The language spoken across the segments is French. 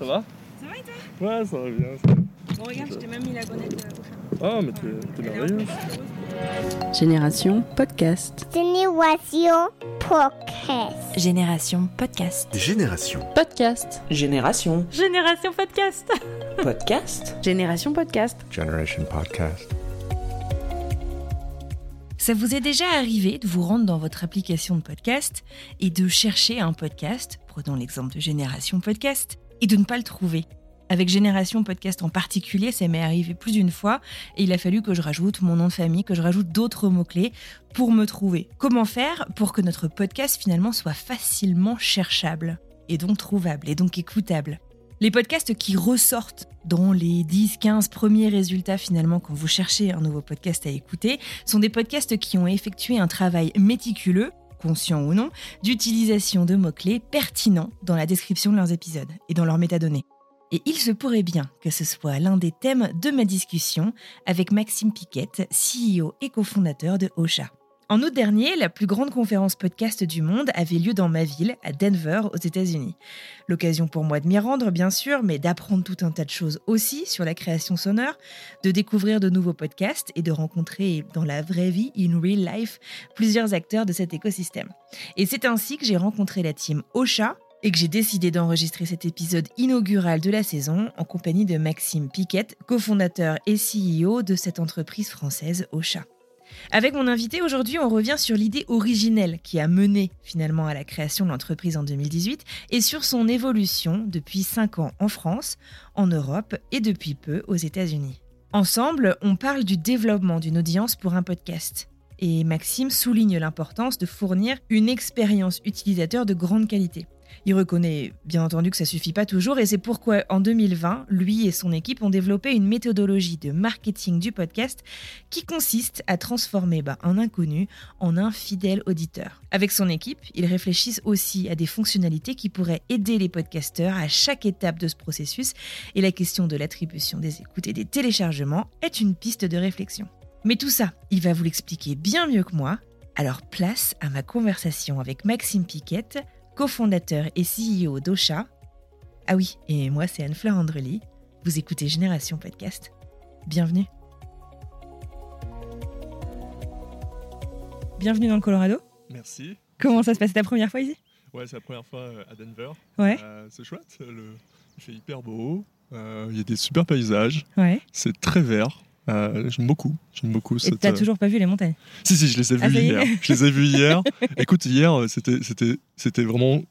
Ça va Ça va et toi Ouais, ça va bien. ça va. Bon, regarde, je t'ai même mis la bonnette euh, au chat. Ah, mais t'es t'es merveilleuse. Génération Podcast. Génération Podcast. Génération Podcast. Génération. Podcast. Génération Génération Podcast. Podcast. Génération Podcast. Generation Podcast. Ça vous est déjà arrivé de vous rendre dans votre application de podcast et de chercher un podcast, prenons l'exemple de Génération Podcast, et de ne pas le trouver. Avec Génération Podcast en particulier, ça m'est arrivé plus d'une fois et il a fallu que je rajoute mon nom de famille, que je rajoute d'autres mots-clés pour me trouver. Comment faire pour que notre podcast finalement soit facilement cherchable et donc trouvable et donc écoutable? Les podcasts qui ressortent dans les 10-15 premiers résultats finalement quand vous cherchez un nouveau podcast à écouter sont des podcasts qui ont effectué un travail méticuleux, conscient ou non, d'utilisation de mots-clés pertinents dans la description de leurs épisodes et dans leurs métadonnées. Et il se pourrait bien que ce soit l'un des thèmes de ma discussion avec Maxime Piquette, CEO et cofondateur de Ocha. En août dernier, la plus grande conférence podcast du monde avait lieu dans ma ville, à Denver, aux États-Unis. L'occasion pour moi de m'y rendre, bien sûr, mais d'apprendre tout un tas de choses aussi sur la création sonore, de découvrir de nouveaux podcasts et de rencontrer dans la vraie vie, in real life, plusieurs acteurs de cet écosystème. Et c'est ainsi que j'ai rencontré la team Ocha, et que j'ai décidé d'enregistrer cet épisode inaugural de la saison en compagnie de Maxime Piquette, cofondateur et CEO de cette entreprise française Ocha. Avec mon invité aujourd'hui, on revient sur l'idée originelle qui a mené finalement à la création de l'entreprise en 2018 et sur son évolution depuis 5 ans en France, en Europe et depuis peu aux États-Unis. Ensemble, on parle du développement d'une audience pour un podcast. Et Maxime souligne l'importance de fournir une expérience utilisateur de grande qualité. Il reconnaît bien entendu que ça suffit pas toujours et c'est pourquoi en 2020, lui et son équipe ont développé une méthodologie de marketing du podcast qui consiste à transformer bah, un inconnu en un fidèle auditeur. Avec son équipe, ils réfléchissent aussi à des fonctionnalités qui pourraient aider les podcasteurs à chaque étape de ce processus et la question de l'attribution des écoutes et des téléchargements est une piste de réflexion. Mais tout ça, il va vous l'expliquer bien mieux que moi. Alors place à ma conversation avec Maxime Piquette, cofondateur et CEO d'Ocha. Ah oui, et moi c'est Anne-Fleur Andrely. Vous écoutez Génération Podcast. Bienvenue. Bienvenue dans le Colorado. Merci. Comment ça se passe? C'est ta première fois ici? Ouais, c'est la première fois euh, à Denver. Ouais. Euh, c'est chouette. Le... Il fait hyper beau. Euh, Il y a des super paysages. Ouais. C'est très vert. Euh, j'aime beaucoup. J'aime beaucoup Et cette. t'as euh, toujours pas vu les montagnes? Si, si, je les ai Ah, est. hier. Je les ai vus hier. Écoute, hier, euh, c'était, c'était, c'était vraiment.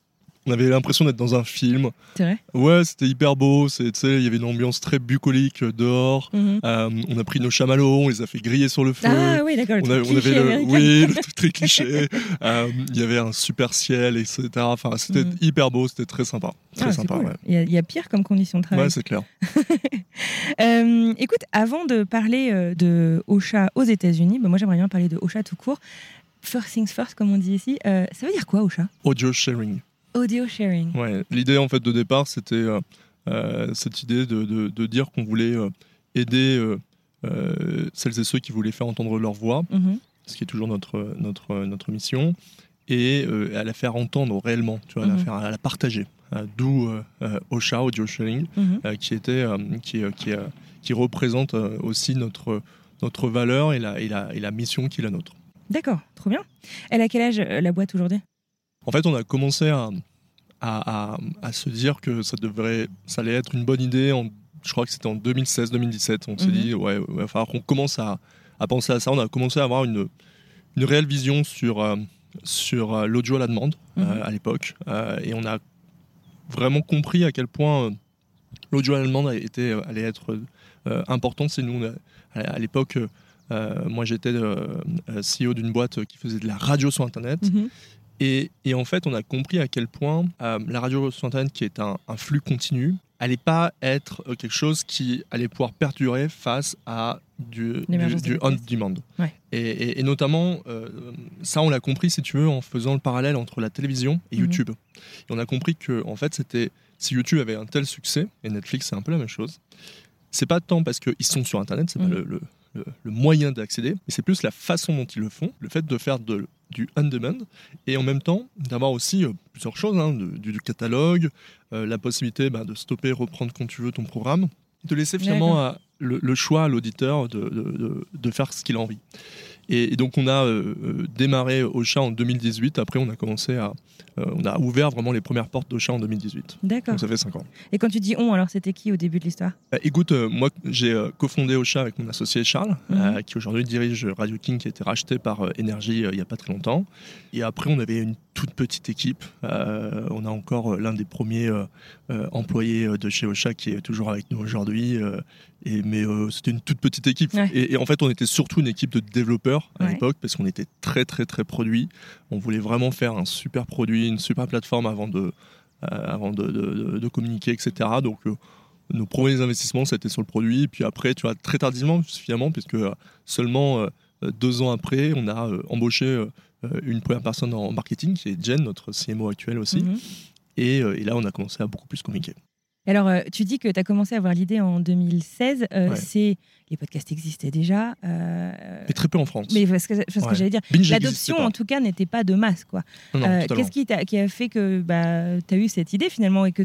On avait l'impression d'être dans un film. C'est vrai Ouais, c'était hyper beau. Il y avait une ambiance très bucolique euh, dehors. Mhm. Euh, on a pris nos chamallows, on les a fait griller sur le feu. Ah oui, d'accord. on, a- truc on avait le, oui, le truc très cliché. Euh, Il y avait un super ciel, etc. Enfin, c'était Mhm. hyper beau, c'était très sympa. Très Ah, sympa, cool. ouais. Il y, a, il y a pire comme condition de travail. Ouais, c'est clair. Euh, écoute, avant de parler de Ocha aux États-Unis, bah, moi j'aimerais bien parler de Ocha tout court. First things first, comme on dit ici. Ça veut dire quoi, Ocha? Audio sharing. Audio sharing. Ouais. L'idée, en fait, de départ, c'était euh, euh, cette idée de, de- de dire qu'on voulait euh, aider euh, celles et ceux qui voulaient faire entendre leur voix, Mhm. ce qui est toujours notre, notre, notre mission, et à la faire entendre réellement, tu vois, à, la Mhm. faire, à la partager. D'où OSHA, Audio Sharing, Mhm. euh, qui, était, qui, qui, qui représente aussi notre, notre valeur et la, et, la, et la mission qui est la nôtre. D'accord, trop bien. Elle a quel âge la boîte aujourd'hui? En fait, on a commencé à, à, à- à se dire que ça devrait, ça allait être une bonne idée. En, je crois que c'était en 2016-2017. On s'est Mhm. dit, ouais, il va falloir qu'on commence à, penser à ça. On a commencé à avoir une, une réelle vision sur, euh, sur euh, l'audio à la demande euh, Mhm. à l'époque. Euh, et on a vraiment compris à quel point euh, l'audio à la demande était, euh, allait être euh, importante. C'est nous, a- à, l'époque, euh, moi j'étais euh, euh, CEO d'une boîte qui faisait de la radio sur Internet. Mhm. Et, et en fait, on a compris à quel point euh, la radio sur Internet, qui est un, un flux continu, allait pas être euh, quelque chose qui allait pouvoir perdurer face à du, du, L'émergence des du on podcasts. demand. Ouais. Et, et- et notamment, euh, ça, on l'a compris, si tu veux, en faisant le parallèle entre la télévision et Mhm. YouTube. Et on a compris que, en fait, c'était si YouTube avait un tel succès, et Netflix, c'est un peu la même chose, c'est pas tant parce qu'ils sont sur Internet, c'est Mhm. pas le, le- le- le moyen d'accéder, mais c'est plus la façon dont ils le font, le fait de faire de, du on-demand, et en même temps d'avoir aussi euh, plusieurs choses, hein, de- du, du catalogue, euh, la possibilité bah, de stopper, reprendre quand tu veux ton programme, de laisser finalement à- le, le choix à l'auditeur de, de- de- de faire ce qu'il a envie. Et, et donc on a euh, euh, démarré Ocha en 2018, après on a commencé à... euh, on a ouvert vraiment les premières portes d'Ocha en 2018. D'accord. Donc ça fait 5 ans. Et quand tu dis on, alors c'était qui au début de l'histoire? Bah, écoute, moi j'ai cofondé Ocha avec mon associé Charles, Mhm. qui aujourd'hui dirige Radio King, qui a été racheté par Énergie il n'y a pas très longtemps. Et après, on avait une toute petite équipe. Euh, on a encore euh, l'un des premiers euh, employés de chez Ocha qui est toujours avec nous aujourd'hui. et, mais c'était une toute petite équipe. Ouais. Et, et en fait, on était surtout une équipe de développeurs à Ouais. l'époque parce qu'on était très, très, très produits. On voulait vraiment faire un super produit, une super plateforme avant de, avant de, de- de- de communiquer, etc. Donc, nos premiers investissements, c'était sur le produit. Et puis après, tu vois, très tardivement, finalement, puisque seulement deux ans après, on a embauché une première personne en marketing, qui est Jen, notre CMO actuel aussi. Mhm. Et, euh, et là, on a commencé à beaucoup plus communiquer. Alors, euh, tu dis que tu as commencé à avoir l'idée en 2016. euh, Ouais. c'est Les podcasts existaient déjà. euh, Mais très peu en France. mais parce que, parce que j'allais dire, l'adoption en tout cas n'était pas de masse. quoi. Euh. Qu'est-ce qui, a fait que bah, tu as eu cette idée finalement et que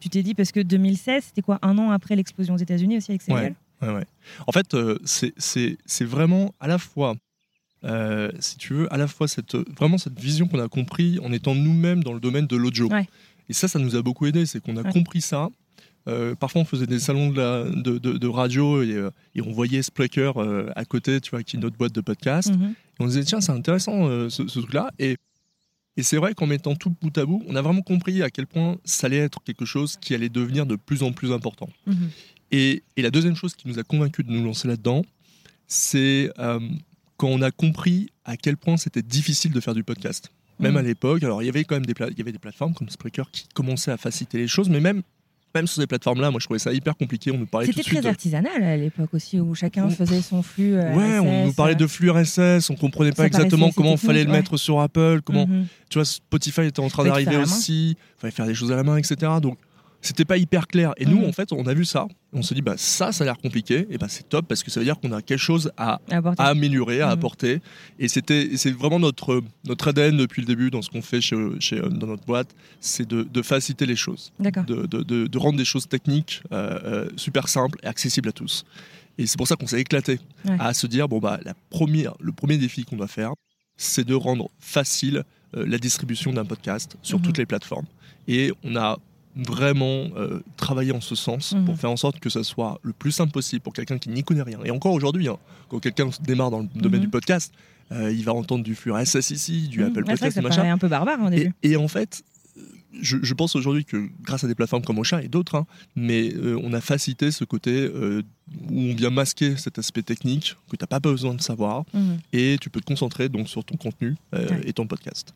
tu t'es dit, parce que 2016, c'était quoi Un an après l'explosion aux États-Unis aussi avec Serial? Ouais. En fait, euh, c'est vraiment à la fois, euh, si tu veux, à la fois cette, vraiment cette vision qu'on a compris en étant nous-mêmes dans le domaine de l'audio. Ouais. Et ça, ça nous a beaucoup aidé, c'est qu'on a Ouais. compris ça. Euh, parfois, on faisait des salons de, la- de, de- de radio et, euh, et on voyait Spreaker à côté, tu vois, qui est notre boîte de podcast. Mhm. Et on disait, tiens, c'est intéressant ce, ce truc-là. Et, et c'est vrai qu'en mettant tout bout à bout, on a vraiment compris à quel point ça allait être quelque chose qui allait devenir de plus en plus important. Mhm. Et, et la deuxième chose qui nous a convaincus de nous lancer là-dedans, c'est quand on a compris à quel point c'était difficile de faire du podcast. Même Mhm. à l'époque, alors il y avait quand même des, il y avait des plateformes comme Spreaker qui commençaient à faciliter les choses, mais même, même sur ces plateformes-là, moi je trouvais ça hyper compliqué. On nous parlait C'était très de- artisanal à l'époque aussi, où chacun On- faisait son flux. euh, Ouais, on nous parlait de flux RSS, on comprenait pas exactement comment assez fallait le mettre sur Apple, comment, mhm. tu vois, Spotify était en train d'arriver aussi, fallait faire des choses à la main, etc. Donc, c'était pas hyper clair. Et nous, Mhm. en fait, on a vu ça. On se dit, bah, ça, ça a l'air compliqué. Et bah, c'est top parce que ça veut dire qu'on a quelque chose à, améliorer, à Mhm. apporter. Et c'était, c'est vraiment notre, notre ADN depuis le début dans ce qu'on fait chez, chez- dans notre boîte, c'est de, de faciliter les choses, de, de- rendre des choses techniques euh, euh, super simples et accessibles à tous. Et c'est pour ça qu'on s'est éclaté Ouais. à se dire, bon, bah, la première, le premier défi qu'on doit faire, c'est de rendre facile euh, la distribution d'un podcast sur Mhm. toutes les plateformes. Et on a vraiment euh, travaillé en ce sens Mhm. pour faire en sorte que ça soit le plus simple possible pour quelqu'un qui n'y connaît rien. Et encore aujourd'hui, hein, quand quelqu'un démarre dans le domaine Mhm. du podcast, euh, il va entendre du flux RSS ici, du Mhm. Apple que Podcast, ça machin. paraît un peu barbare au Et, début. et en fait, euh, je, je pense aujourd'hui que grâce à des plateformes comme Ocha et d'autres, hein, mais euh, on a facilité ce côté où on vient masquer cet aspect technique que tu n'as pas besoin de savoir Mhm. et tu peux te concentrer donc sur ton contenu Ouais. et ton podcast.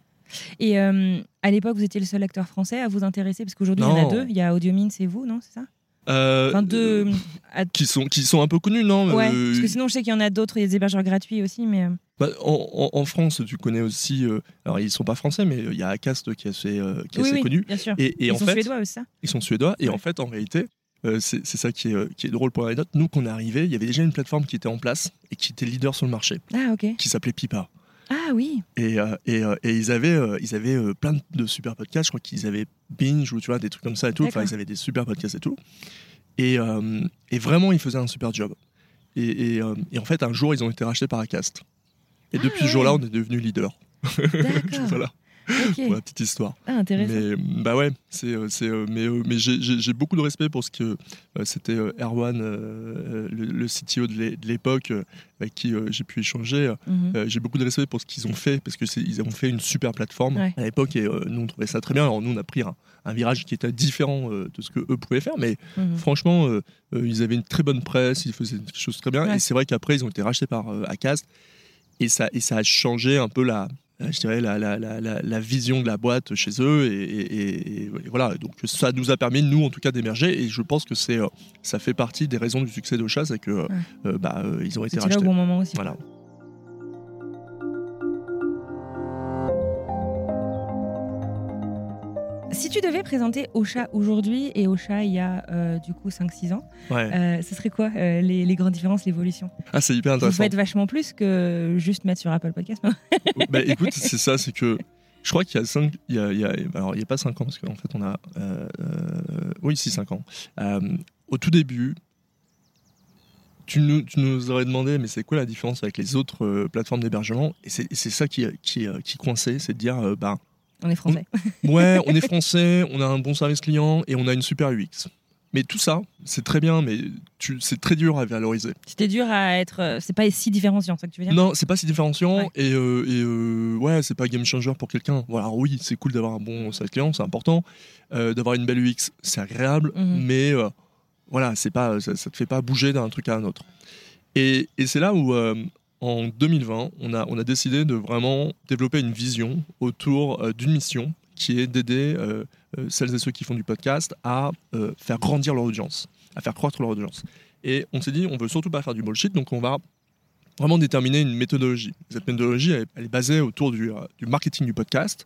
Et euh, à l'époque, vous étiez le seul acteur français à vous intéresser, parce qu'aujourd'hui, il y en a deux. Il y a Audiomine, c'est vous, non C'est ça? Euh, Enfin, deux. euh, qui sont qui sont un peu connus, non Ouais, Euh, parce que sinon, je sais qu'il y en a d'autres, il y a des hébergeurs gratuits aussi, mais. bah, en, France, tu connais aussi. euh, alors ils sont pas français, mais il y a Acast qui est assez qui est oui, assez oui, connu. bien sûr. Et, et Ils en sont fait, suédois aussi, ça ils sont suédois. Et Ouais. en fait, en réalité, c'est ça qui est, qui est drôle pour l'anecdote. Nous, qu'on est arrivé, il y avait déjà une plateforme qui était en place et qui était leader sur le marché, Ah, ok. qui s'appelait Pipa. Ah, oui. Et, euh, et, euh, et ils avaient, euh, ils avaient plein de super podcasts. Je crois qu'ils avaient Binge ou tu vois, des trucs comme ça et tout. Enfin, ils avaient des super podcasts et tout. Et, et vraiment, ils faisaient un super job. Et, en fait, un jour, ils ont été rachetés par Acast. Et Ah, depuis ce jour-là, on est devenu leader. Voilà, Pour la petite histoire. Ah, intéressant. Mais bah ouais, c'est euh, c'est euh, mais euh, mais j'ai- beaucoup de respect pour ce que c'était Erwan, le, le CTO de l'é- de l'époque, avec qui j'ai pu échanger. Mhm. J'ai beaucoup de respect pour ce qu'ils ont fait parce que c'est- ils ont fait une super plateforme Ouais. à l'époque et nous on trouvait ça très bien. Alors nous on a pris un, un virage qui était différent de ce que eux pouvaient faire, mais Mhm. franchement ils avaient une très bonne presse, ils faisaient des choses très bien. Ouais. Et c'est vrai qu'après ils ont été rachetés par Acast et ça et ça a changé un peu la je dirais, la, la, la, la, vision de la boîte chez eux. Et, voilà, donc ça nous a permis, nous en tout cas, d'émerger. Et je pense que c'est, ça fait partie des raisons du succès d'Ocha, c'est que bah, ils ont été rachetés. au bon moment aussi. Voilà. Si tu devais présenter Ocha aujourd'hui et Ocha il y a euh, du coup 5-6 ans, euh, ce serait quoi euh, les, grandes différences, l'évolution? Ah, c'est hyper intéressant. Vous faites vachement plus que juste mettre sur Apple Podcast. bah, écoute, c'est ça, c'est que je crois qu'il y a 5 il y a, il y a, alors il n'y a pas 5 ans parce qu'en fait on a oui, 6 5 ans. au tout début, tu nous, tu nous, aurais demandé, mais c'est quoi la différence avec les autres plateformes d'hébergement? Et c'est ça qui, qui, qui coinçait, c'est de dire, bah, on est français. ouais, on est français, on a un bon service client et on a une super UX. Mais tout ça, c'est très bien, mais c'est très dur à valoriser. C'était dur à être. Euh, c'est pas si différenciant, ça que tu veux dire? Non, c'est pas si différenciant et, euh, et euh, ouais, c'est pas game changer pour quelqu'un. Voilà, oui, c'est cool d'avoir un bon service client, c'est important. d'avoir une belle UX, c'est agréable, mhm. mais voilà, c'est pas, ça, ça, te fait pas bouger d'un truc à un autre. Et, et c'est là où en 2020, on a, décidé de vraiment développer une vision autour euh, d'une mission qui est d'aider euh, euh, celles et ceux qui font du podcast à faire grandir leur audience, à faire croître leur audience. Et on s'est dit, on veut surtout pas faire du bullshit, donc on va vraiment déterminer une méthodologie. Cette méthodologie, elle, est basée autour du marketing du podcast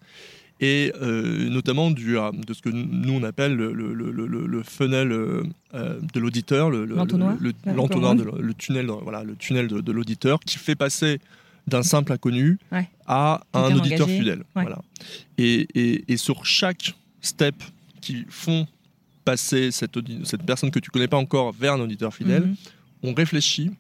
et euh, notamment du, euh, de ce que nous on appelle le, le, le, le funnel euh, de l'auditeur, l'entonnoir, le, tunnel, voilà, le tunnel de, l'auditeur qui fait passer d'un simple inconnu à un auditeur fidèle. Voilà. Et, et, et, sur chaque step qui font passer cette, cette personne que tu connais pas encore vers un auditeur fidèle, mhm. on réfléchit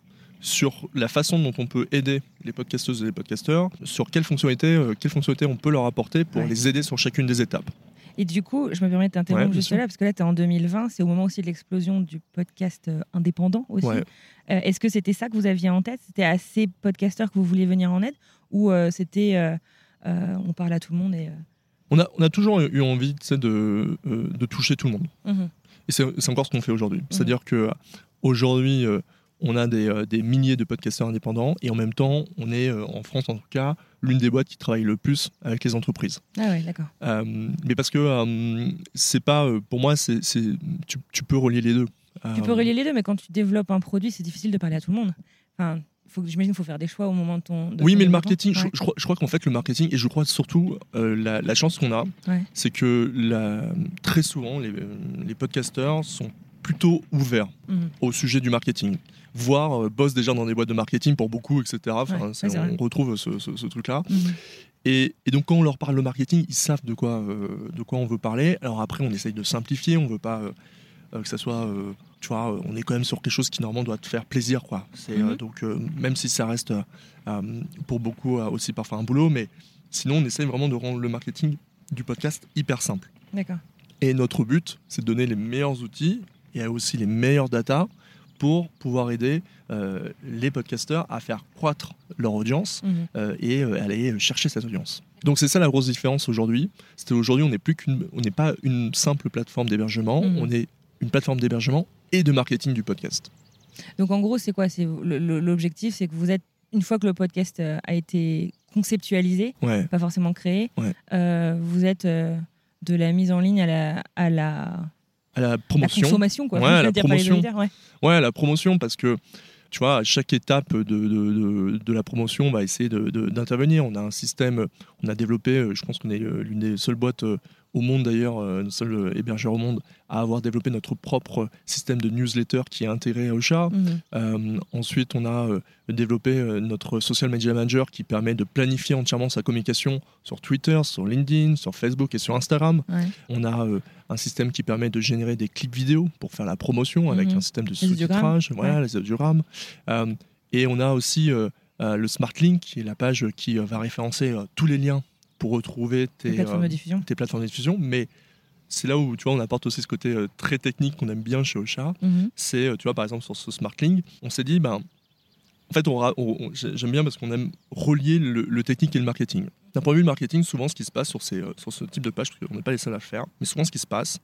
sur la façon dont on peut aider les podcasteuses et les podcasteurs, sur quelles fonctionnalités, euh, quelles fonctionnalités on peut leur apporter pour les aider sur chacune des étapes. Et du coup, je me permets de t'interrompre juste là, parce que là, tu es en 2020, c'est au moment aussi de l'explosion du podcast euh, indépendant aussi. Euh, est-ce que c'était ça que vous aviez en tête? C'était à ces podcasteurs que vous vouliez venir en aide? Ou c'était on parle à tout le monde et, on, a, on a toujours eu envie de, de toucher tout le monde. Mhm. Et c'est encore ce qu'on fait aujourd'hui. Mhm. C'est-à-dire que aujourd'hui, on a euh, des, milliers de podcasteurs indépendants et en même temps, on est euh, en France en tout cas l'une des boîtes qui travaille le plus avec les entreprises. Ah ouais, d'accord. Euh, mais parce que c'est pas, pour moi, c'est, tu, peux relier les deux. Tu peux relier les deux, mais quand tu développes un produit, c'est difficile de parler à tout le monde. Enfin, faut, j'imagine qu'il faut faire des choix au moment de ton. oui, mais le marketing, je, crois, qu'en fait, le marketing, et je crois surtout la, chance qu'on a, c'est que la, très souvent, les, les podcasteurs sont plutôt ouverts mhm. au sujet du marketing voire euh, bossent déjà dans des boîtes de marketing pour beaucoup, etc. on, retrouve ce, truc-là. Mhm. Et, donc quand on leur parle de marketing, ils savent de quoi, euh, de quoi on veut parler. Alors après, on essaye de simplifier, on veut pas euh, que ça soit, tu vois, on est quand même sur quelque chose qui normalement doit te faire plaisir, quoi. C'est mhm. donc même si ça reste pour beaucoup aussi parfois un boulot, mais sinon on essaye vraiment de rendre le marketing du podcast hyper simple. D'accord. Et notre but, c'est de donner les meilleurs outils et aussi les meilleures datas pour pouvoir aider euh, les podcasteurs à faire croître leur audience mhm. euh, et euh, aller chercher cette audience. Donc c'est ça la grosse différence aujourd'hui. C'était aujourd'hui on n'est plus qu'une, on n'est pas une simple plateforme d'hébergement, mhm. on est une plateforme d'hébergement et de marketing du podcast. Donc en gros c'est quoi? C'est l'objectif, c'est que vous êtes une fois que le podcast a été conceptualisé, pas forcément créé, vous êtes de la mise en ligne à la, à la à la promotion. La consommation, quoi. Ouais, la promotion. ouais. la promotion, parce que tu vois, à chaque étape de, de, de, la promotion, on va essayer d'intervenir. On a un système, on a développé, euh, je pense qu'on est euh, l'une des seules boîtes euh, au monde d'ailleurs, le seul hébergeur au monde à avoir développé notre propre système de newsletter qui est intégré à Ocha. Mhm. ensuite, on a développé notre social media manager qui permet de planifier entièrement sa communication sur Twitter, sur LinkedIn, sur Facebook et sur Instagram. On a un système qui permet de générer des clips vidéo pour faire la promotion avec mhm. un système de sous-titrage, voilà, les audiogrammes. Euh, et on a aussi euh, euh, le Smart Link, qui est la page qui va référencer tous les liens pour retrouver tes, plateformes de diffusion. tes plateformes de diffusion. Mais c'est là où tu vois, on apporte aussi ce côté très technique qu'on aime bien chez Ocha. Mhm. C'est, tu vois, par exemple, sur ce Smart Link, on s'est dit, ben, en fait, on, j'aime bien parce qu'on aime relier le, technique et le marketing. D'un point de vue marketing, souvent, ce qui se passe sur, ces, sur ce type de page, parce qu'on n'est pas les seuls à le faire, mais souvent, ce qui se passe,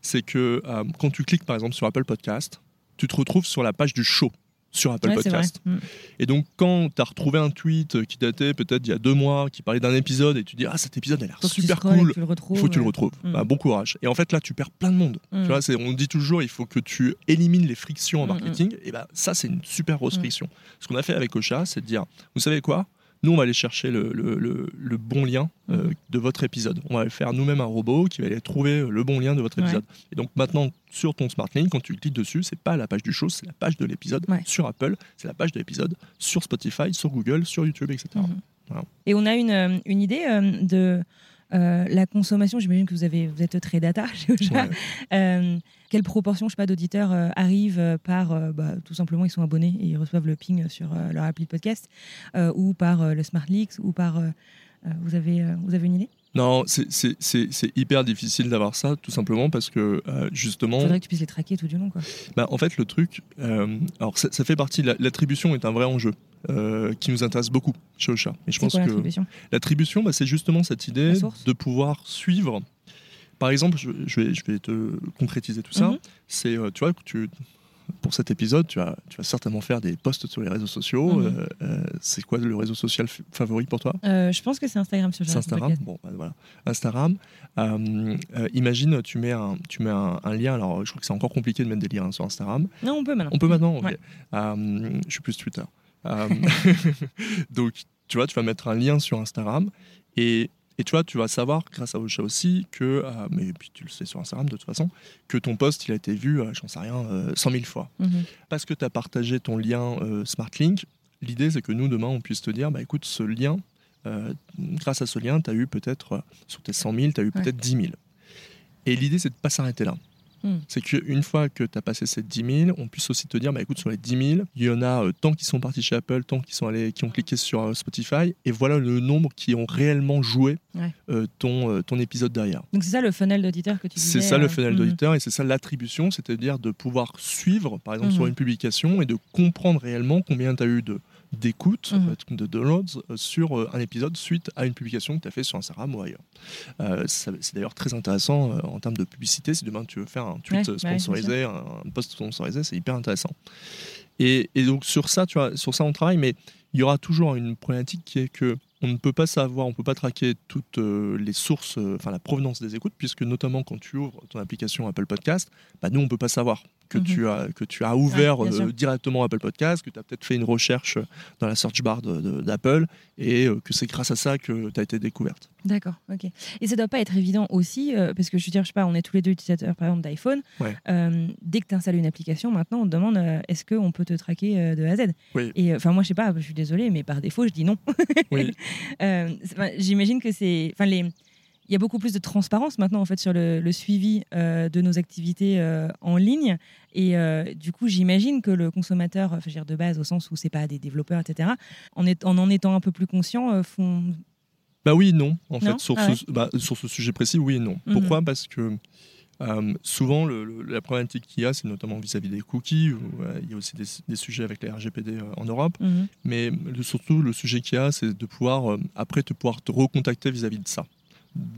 c'est que quand tu cliques, par exemple, sur Apple Podcast, tu te retrouves sur la page du show sur Apple Ouais. Podcast. Mm. Et donc, quand tu as retrouvé un tweet qui datait peut-être il y a deux mois, qui parlait d'un épisode, et tu dis Ah, cet épisode a l'air super cool, il faut que tu le retrouves. Mm. Bah, bon courage. Et en fait, là, tu perds plein de monde. Mm. Tu vois, c'est- on dit toujours il faut que tu élimines les frictions en Mm, marketing. Et bah, ça, c'est une super grosse friction. Ce qu'on a fait avec Ocha, c'est de dire Vous savez quoi? Nous, on va aller chercher le, le- le- le bon lien euh, Mhm. de votre épisode. On va aller faire nous-mêmes un robot qui va aller trouver le bon lien de votre Ouais. épisode. Et donc maintenant, sur ton smart link, quand tu cliques dessus, c'est pas la page du show, c'est la page de l'épisode Ouais. sur Apple, c'est la page de l'épisode sur Spotify, sur Google, sur YouTube, etc. Mhm. Et on a une, euh, une idée euh, de euh, la consommation. J'imagine que vous, avez, vous êtes très data chez Ocha. Ouais. Euh, quelle proportion, je sais pas, d'auditeurs euh, arrivent par, bah, tout simplement, ils sont abonnés et ils reçoivent le ping sur leur appli de podcast, ou par le Smart Leaks, ou par. vous, avez, vous avez une idée? Non, c'est- hyper difficile d'avoir ça, tout simplement parce que euh, justement, Il faudrait que tu puisses les traquer tout du long. Quoi. bah, en fait, le truc, euh, alors ça, ça fait partie, la- l'attribution est un vrai enjeu. euh, qui nous intéresse beaucoup chez Ocha. Et je pense quoi que l'attribution? bah, c'est justement cette idée de pouvoir suivre. Par exemple, je, je vais, je vais te concrétiser tout ça. Mhm. C'est, tu vois, que tu, pour cet épisode, tu vas, tu vas certainement faire des posts sur les réseaux sociaux. Mhm. Euh, euh, c'est quoi le réseau social favori pour toi? Euh, Je pense que c'est Instagram C'est Instagram? Bon, bah, voilà. Instagram. Euh, imagine, tu mets, un, tu mets un, un lien. Alors, je crois que c'est encore compliqué de mettre des liens sur Instagram. Non, on peut maintenant. On peut maintenant ok. Ouais. Je suis plus Twitter. Donc, tu vois, tu vas mettre un lien sur Instagram et, et tu vois, tu vas savoir, grâce à Ocha aussi, que, euh, mais puis tu le sais sur Instagram de toute façon, que ton post, il a été vu, euh, j'en sais rien, euh, 100 000 fois. Mhm. Parce que tu as partagé ton lien euh, SmartLink, l'idée, c'est que nous, demain, on puisse te dire, bah écoute, ce lien, euh, grâce à ce lien, tu as eu peut-être, euh, sur tes 100 000, tu as eu Ouais. peut-être 10 000. Et l'idée, c'est de pas s'arrêter là. Hmm. C'est qu'une fois que tu as passé ces 10 000, on puisse aussi te dire, bah, écoute, sur les 10 000, il y en a euh, tant qui sont partis chez Apple, tant qui sont allés, qui ont cliqué sur euh, Spotify, et voilà le nombre qui ont réellement joué Ouais. euh, ton, ton épisode derrière. Donc c'est ça le funnel d'auditeur que tu disais. C'est ça le funnel mhm. d'auditeur et c'est ça l'attribution, c'est-à-dire de pouvoir suivre, par exemple, sur Mhm. une publication et de comprendre réellement combien tu as eu de d'écoutes, Mhm. euh, de downloads euh, sur euh, un épisode suite à une publication que tu as fait sur Instagram ou ailleurs. Euh, c'est d'ailleurs très intéressant en termes de publicité. Si demain tu veux faire un tweet Ouais, ouais, bien sponsorisé, un, post sponsorisé, c'est hyper intéressant. Et, et donc sur ça, tu vois, sur ça on travaille, mais il y aura toujours une problématique qui est que on ne peut pas savoir, on ne peut pas traquer toutes les sources, enfin la provenance des écoutes, puisque notamment quand tu ouvres ton application Apple Podcast, bah, nous on ne peut pas savoir que, Mhm. tu as, que tu as ouvert Ouais, euh, directement Apple Podcast, que tu as peut-être fait une recherche dans la search bar d'Apple et euh, que c'est grâce à ça que tu as été découverte. D'accord, ok. Et ça doit pas être évident aussi, euh, parce que je veux dire, je sais pas, on est tous les deux utilisateurs, par exemple, d'iPhone. Ouais. Dès que tu installes une application, maintenant, on te demande est-ce qu'on peut te traquer de A à Z? Oui. Et enfin, moi, je sais pas, je suis désolée, mais par défaut, je dis non. Oui. J'imagine que c'est. Enfin, les. Il y a beaucoup plus de transparence maintenant en fait sur le, le suivi euh, de nos activités euh, en ligne et euh, du coup j'imagine que le consommateur, enfin, dire de base au sens où c'est pas des développeurs etc. En, est- en en étant un peu plus conscient font Bah oui, non. En Non fait, sur, Ah ce, bah, sur ce sujet précis, oui et non. Mhm. Pourquoi? Parce que souvent, le- le- la problématique qu'il y a, c'est notamment vis-à-vis des cookies. Où, il y a aussi des, des sujets avec les RGPD en Europe. Mhm. Mais surtout, le sujet qu'il y a, c'est de pouvoir, après, te pouvoir te recontacter vis-à-vis de ça.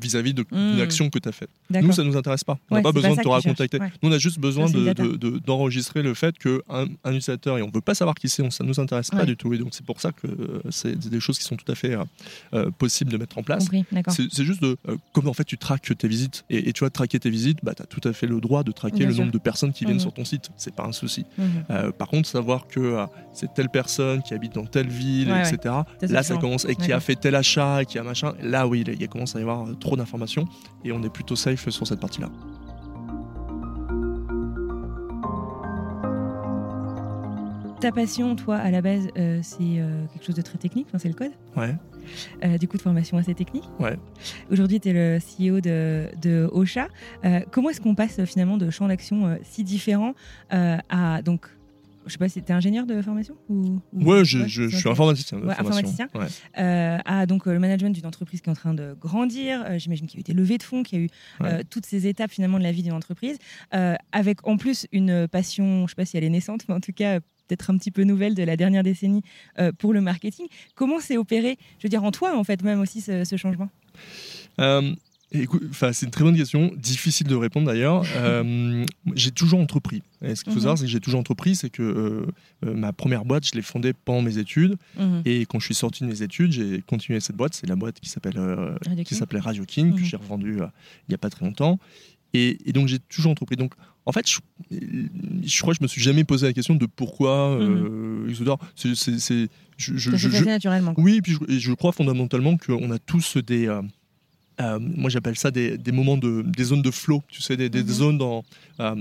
Vis-à-vis d'une Mhm. action que tu as faite. Nous, ça nous intéresse pas. On n'a Ouais, pas besoin pas de te recontacter. ouais. Nous, on a juste besoin de- de- de- d'enregistrer le fait qu'un un utilisateur, et on ne veut pas savoir qui c'est, ça ne nous intéresse pas du tout. Et donc, c'est pour ça que euh, c'est des choses qui sont tout à fait euh, euh, possibles de mettre en place. C'est juste de, euh, comme en fait tu traques tes visites et, et tu vas traquer tes visites, bah, tu as tout à fait le droit de traquer Bien le sûr. nombre de personnes qui viennent Mhm. sur ton site. C'est pas un souci. Mhm. Euh, par contre, savoir que c'est telle personne qui habite dans telle ville, etc. Là, ça commence et qui a fait tel achat, et qui a machin. Là, oui, il y a commence à y avoir euh, trop d'informations et on est plutôt safe sur cette partie-là. Ta passion, toi, à la base, euh, c'est euh, quelque chose de très technique, enfin, c'est le code? Ouais. Euh, du coup, de formation assez technique? Ouais. Aujourd'hui, tu es le CEO de, de Ocha. Comment est-ce qu'on passe finalement de champs d'action si différents à. Donc, je sais pas si tu es ingénieur de formation ou, ou- Ouais, je, je- c'est je suis informaticien. de Ouais, informaticien. Ouais. Euh, à donc euh, le management d'une entreprise qui est en train de grandir. Euh, J'imagine qu'il y a eu des levées de fonds, qu'il y a eu euh, toutes ces étapes finalement de la vie d'une entreprise, avec en plus une passion, je ne sais pas si elle est naissante, mais en tout cas peut-être un petit peu nouvelle de la dernière décennie pour le marketing. Comment s'est opéré, je veux dire en toi en fait même aussi ce, ce changement? C'est une très bonne question, difficile de répondre d'ailleurs. Euh, j'ai toujours entrepris. Et ce qu'il faut Mhm. savoir, c'est que j'ai toujours entrepris, c'est que euh, euh, ma première boîte, je l'ai fondée pendant mes études. Mhm. Et quand je suis sorti de mes études, j'ai continué cette boîte. C'est la boîte qui s'appelle euh, Radio qui King. s'appelait Radio King, que Mhm. j'ai revendue il n'y a pas très longtemps. Et, et donc j'ai toujours entrepris. Donc en fait, je, je crois que je me suis jamais posé la question de pourquoi. C'est, je, je- naturellement. quoi. oui, et puis je crois fondamentalement qu'on a tous des. Euh, moi, j'appelle ça des, des moments de. des zones de flow, tu sais, des, des Mhm. zones dans, euh,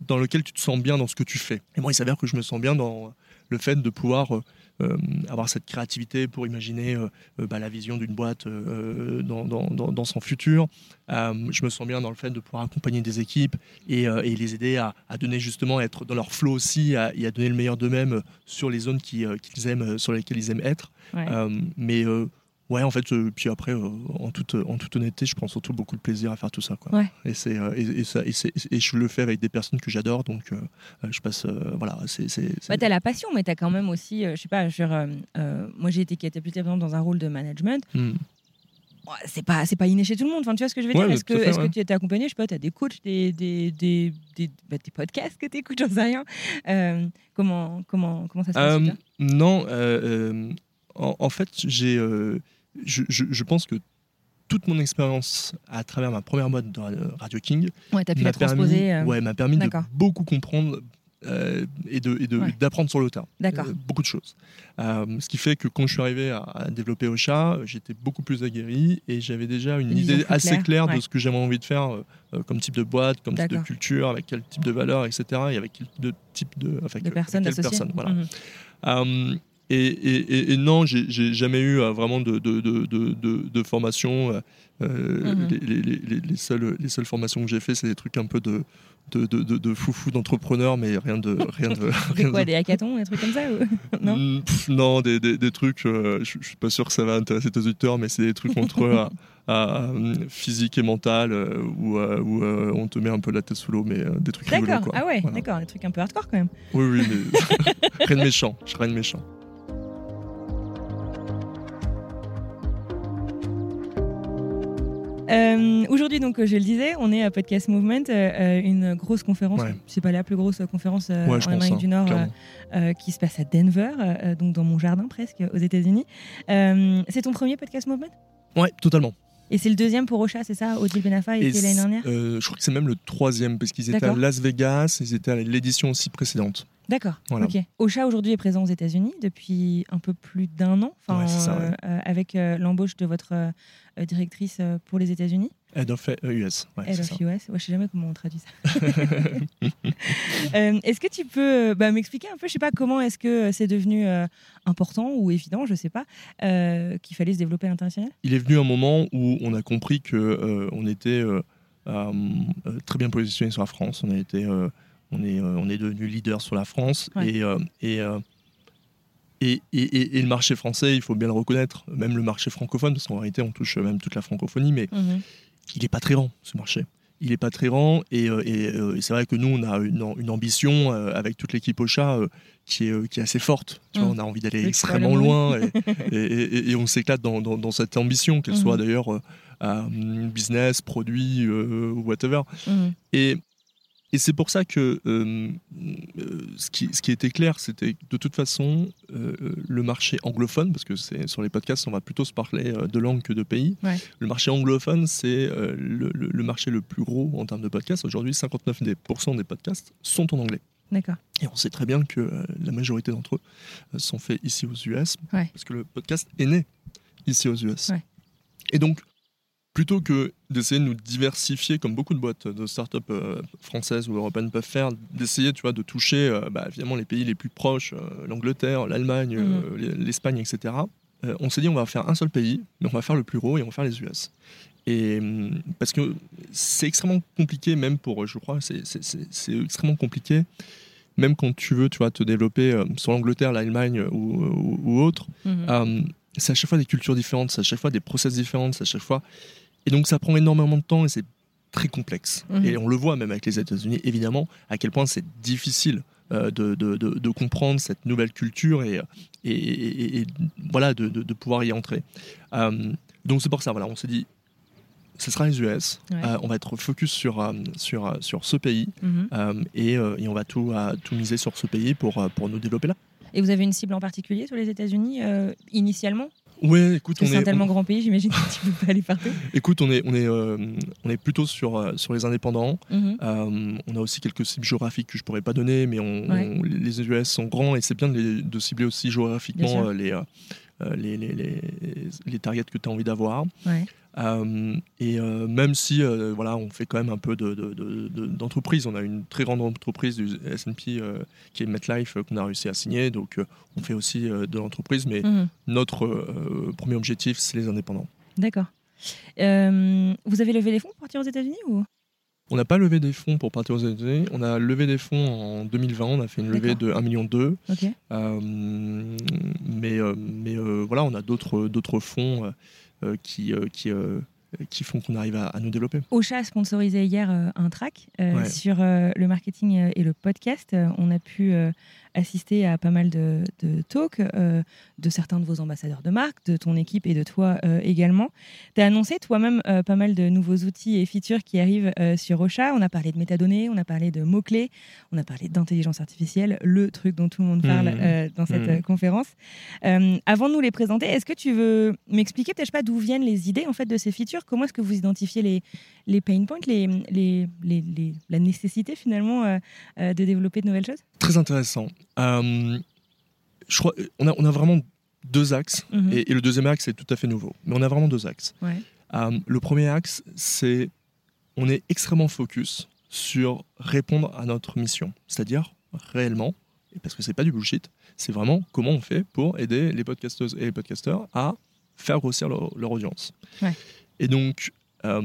dans lesquelles tu te sens bien dans ce que tu fais. Et moi, il s'avère que je me sens bien dans le fait de pouvoir. euh, avoir cette créativité pour imaginer bah, la vision d'une boîte dans, dans- dans- dans son futur. Je me sens bien dans le fait de pouvoir accompagner des équipes et, et les aider à, à donner justement, à être dans leur flow aussi à- et à donner le meilleur d'eux-mêmes sur les zones qui, qu'ils aiment, sur lesquelles ils aiment être. Ouais. Mais ouais, en fait, euh, puis après, euh, en, toute, en toute honnêteté, je prends surtout beaucoup de plaisir à faire tout ça. Quoi. Ouais. Et, c'est, euh, et, et ça, et, je le fais avec des personnes que j'adore, donc je passe. voilà, c'est. c'est, c'est- Bah, t'as la passion, mais t'as quand même aussi, je sais pas, sur, moi j'ai été exemple dans un rôle de management. Ouais, c'est pas c'est pas inné chez tout le monde. Enfin, tu vois ce que je veux Ouais, dire? Est-ce que fait, est-ce ouais. que tu es accompagné Je sais pas, t'as des coachs, des des des, des, bah, des podcasts que t'écoutes, j'en sais rien. Comment comment comment ça se passe non, en, en fait, j'ai, je, je- je pense que toute mon expérience à travers ma première boîte de Radio King Ouais, t'as pu m'a la transposer. permis, euh, ouais, m'a permis de beaucoup comprendre euh, et de, et de- Ouais. d'apprendre sur le. D'accord. Euh, beaucoup de choses. Euh, ce qui fait que quand je suis arrivé à, à développer Ocha, j'étais beaucoup plus aguerri et j'avais déjà une, idée assez claire, claire ouais. de ce que j'avais envie de faire comme type de boîte, comme type de culture, avec quel type de valeur, etc. Et avec quel de type de, enfin, de personnes, personne, voilà. Mhm. Et, et- et- non, j'ai jamais eu euh, vraiment de, de, de, de, de- de formation. euh, les, les- les- les- les seules, les seules formations que j'ai fait, c'est des trucs un peu de, de, de, de, de foufou d'entrepreneur, mais rien de. Rien de, rien quoi, de- des hackathons, des trucs comme ça ou- Non Mm, pff, non, des, des, des trucs, euh, je suis pas sûr que ça va intéresser tes auditeurs, mais c'est des trucs entre à, à, euh, physique et mental, euh, où, où, on te met un peu la tête sous l'eau, mais des trucs. D'accord. Ah ouais, Voilà. d'accord, des trucs un peu hardcore quand même. Oui, oui, mais rien de méchant, je rien de méchant. Euh, Aujourd'hui, donc, je le disais, on est à Podcast Movement, euh, euh, une grosse conférence. Ouais. C'est pas la plus grosse conférence euh, Ouais, en Amérique hein, du Nord euh, euh, qui se passe à Denver, donc dans mon jardin presque, aux États-Unis. Euh, c'est ton premier Podcast Movement? Ouais, totalement. Et c'est le deuxième pour Ocha, c'est ça Odile Benafa Et était l'année dernière euh, je crois que c'est même le troisième, parce qu'ils étaient à. Las Vegas, ils étaient à l'édition aussi précédente. D'accord. Voilà. Ocha aujourd'hui est présent aux États-Unis depuis un peu plus d'un an, Ouais, c'est ça, ouais. euh, avec euh, l'embauche de votre euh, directrice pour les États-Unis. Head of euh, US. Ouais, Head of ça. US. Ouais, je sais jamais comment on traduit ça. Euh, est-ce que tu peux euh, bah, m'expliquer un peu, je sais pas, comment est-ce que c'est devenu euh, important ou évident, je sais pas, euh, qu'il fallait se développer à l'international? Il est venu un moment où on a compris que euh, on était euh, euh, euh, très bien positionné sur la France. On a été, euh, on est, euh, on est devenu leader sur la France Ouais. et euh, et, euh, et, et- et- et le marché français, il faut bien le reconnaître, même le marché francophone, parce qu'en réalité, on touche même toute la francophonie, mais il n'est pas très grand, ce marché. Il n'est pas très grand, et, euh, et, euh, et c'est vrai que nous, on a une, am- une ambition euh, avec toute l'équipe Ocha euh, qui, est, qui est assez forte. Tu vois, Mm. on a envie d'aller extrêmement loin, et, on s'éclate dans, dans- dans cette ambition, qu'elle Mhm. soit d'ailleurs business, produit, whatever. Mhm. Et, et c'est pour ça que euh, euh, ce, qui, ce qui était clair, c'était de toute façon, euh, le marché anglophone, parce que c'est sur les podcasts, on va plutôt se parler de langue que de pays. Ouais. Le marché anglophone, c'est euh, le, le- le marché le plus gros en termes de podcasts. Aujourd'hui, 59% des, podcasts sont en anglais. D'accord. Et on sait très bien que la majorité d'entre eux sont faits ici aux US, Ouais. parce que le podcast est né ici aux US. Ouais. Et donc, plutôt que d'essayer de nous diversifier, comme beaucoup de boîtes de start-up euh, françaises ou européennes peuvent faire, d'essayer tu vois, de toucher euh, bah, évidemment les pays les plus proches, euh, l'Angleterre, l'Allemagne, Mhm. l'Espagne, etc., on s'est dit on va faire un seul pays, mais on va faire le plus gros et on va faire les US. Et hum, parce que c'est extrêmement compliqué, même pour, je crois, c'est- extrêmement compliqué, même quand tu veux, tu vois, te développer euh, sur l'Angleterre, l'Allemagne ou, ou, ou autre. Mhm. Euh, c'est à chaque fois des cultures différentes, c'est à chaque fois des process différents, c'est à chaque fois. Et donc ça prend énormément de temps et c'est très complexe. Mhm. Et on le voit même avec les États-Unis, évidemment, à quel point c'est difficile euh, de, de- de- de comprendre cette nouvelle culture et, et, et- voilà, de, pouvoir y entrer. Euh, donc c'est pour ça, voilà, on s'est dit, ce sera les US. Ouais. Euh, on va être focus sur, euh, sur, euh, sur ce pays Mhm. euh, et, euh, et on va tout, euh, tout miser sur ce pays pour, euh, pour nous développer là. Et vous avez une cible en particulier sur les États-Unis euh, initialement? Ouais, écoute, Parce que on un est, tellement on- grand pays, j'imagine que tu peux pas aller partout. écoute, on est, on est, euh, on est plutôt sur, euh, sur les indépendants. Mhm. Euh, on a aussi quelques cibles géographiques que je pourrais pas donner, mais on, Ouais. on- les US sont grands et c'est bien de, les- de cibler aussi géographiquement les, les, les, les, les targets que tu as envie d'avoir. Ouais. Euh, et euh, même si euh, voilà, on fait quand même un peu de- de- de- de- d'entreprise, on a une très grande entreprise du S&P qui est MetLife qu'on a réussi à signer, donc on fait aussi de l'entreprise, mais Mhm. notre premier objectif c'est les indépendants. D'accord. Vous avez levé des fonds pour partir aux États-Unis ou? On n'a pas levé des fonds pour partir aux États-Unis, on a levé des fonds en 2020, on a fait une levée de 1,2 million. Ok. Euh, mais mais euh, voilà, on a d'autres d'autres fonds qui, euh, qui, euh, qui font qu'on arrive à, à nous développer. Ocha a sponsorisé hier euh, un track euh, Ouais. sur euh, le marketing euh, et le podcast. Euh, on a pu assister à pas mal de, de talks euh, de certains de vos ambassadeurs de marque, de ton équipe et de toi euh, également. Tu as annoncé toi-même euh, pas mal de nouveaux outils et features qui arrivent euh, sur Ocha. On a parlé de métadonnées, on a parlé de mots-clés, on a parlé d'intelligence artificielle, le truc dont tout le monde parle euh, dans cette euh, conférence. Euh, avant de nous les présenter, est-ce que tu veux m'expliquer peut-être pas d'où viennent les idées en fait de ces features? Comment est-ce que vous identifiez les, les pain points, les, les, les- les- la nécessité finalement euh, euh, de développer de nouvelles choses? Très intéressant. Euh, je crois, on a, on a vraiment deux axes, Mhm. et, et le deuxième axe est tout à fait nouveau. Mais on a vraiment deux axes. Ouais. Euh, le premier axe, c'est on est extrêmement focus sur répondre à notre mission, c'est-à-dire réellement, et parce que c'est pas du bullshit, c'est vraiment comment on fait pour aider les podcasteuses et les podcasteurs à faire grossir leur, leur audience. Ouais. Et donc, euh,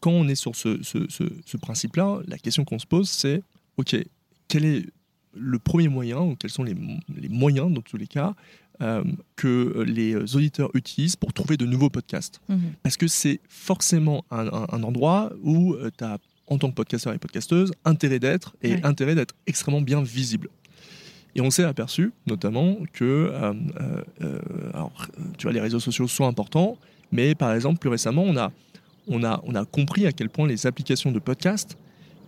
quand on est sur ce, ce- ce- ce principe-là, la question qu'on se pose, c'est ok, quel est le premier moyen, ou quels sont les, les moyens, dans tous les cas, euh, que les auditeurs utilisent pour trouver de nouveaux podcasts Mhm. parce que c'est forcément un, un- un endroit où tu as, en tant que podcasteur et podcasteuse, intérêt d'être et Ouais. intérêt d'être extrêmement bien visible. Et on s'est aperçu, notamment, que euh, euh, euh, alors, euh, tu vois, les réseaux sociaux sont importants, mais par exemple, plus récemment, on a, on, a, on a compris à quel point les applications de podcast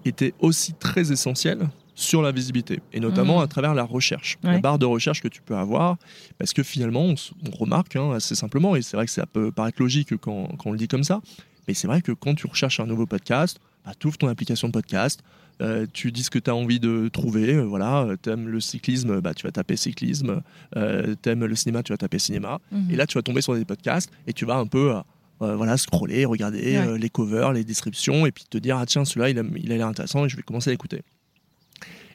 étaient aussi très essentielles sur la visibilité, et notamment Mhm. à travers la recherche, Ouais. la barre de recherche que tu peux avoir, parce que finalement, on, remarque hein, assez simplement, et c'est vrai que ça peut paraître logique quand, quand on le dit comme ça, mais c'est vrai que quand tu recherches un nouveau podcast, bah, tu ouvres ton application de podcast, euh, tu dis ce que tu as envie de trouver, euh, voilà, euh, t'aimes le cyclisme, bah, tu vas taper cyclisme, euh, t'aimes le cinéma, tu vas taper cinéma, Mhm. et là tu vas tomber sur des podcasts, et tu vas un peu... euh, voilà, scroller, regarder Ouais. euh, les covers, les descriptions, et puis te dire, ah tiens, celui-là, il a l'air intéressant, et je vais commencer à l'écouter.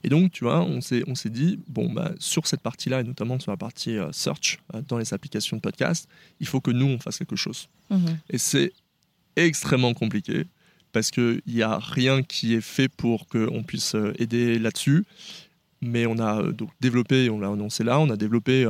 Et donc, tu vois, on s'est, on s'est dit, bon, bah, sur cette partie-là, et notamment sur la partie euh, search euh, dans les applications de podcast, il faut que nous, on fasse quelque chose. Mhm. Et c'est extrêmement compliqué parce qu'il n'y a rien qui est fait pour qu'on puisse euh, aider là-dessus. Mais on a donc développé, on l'a annoncé là, on a développé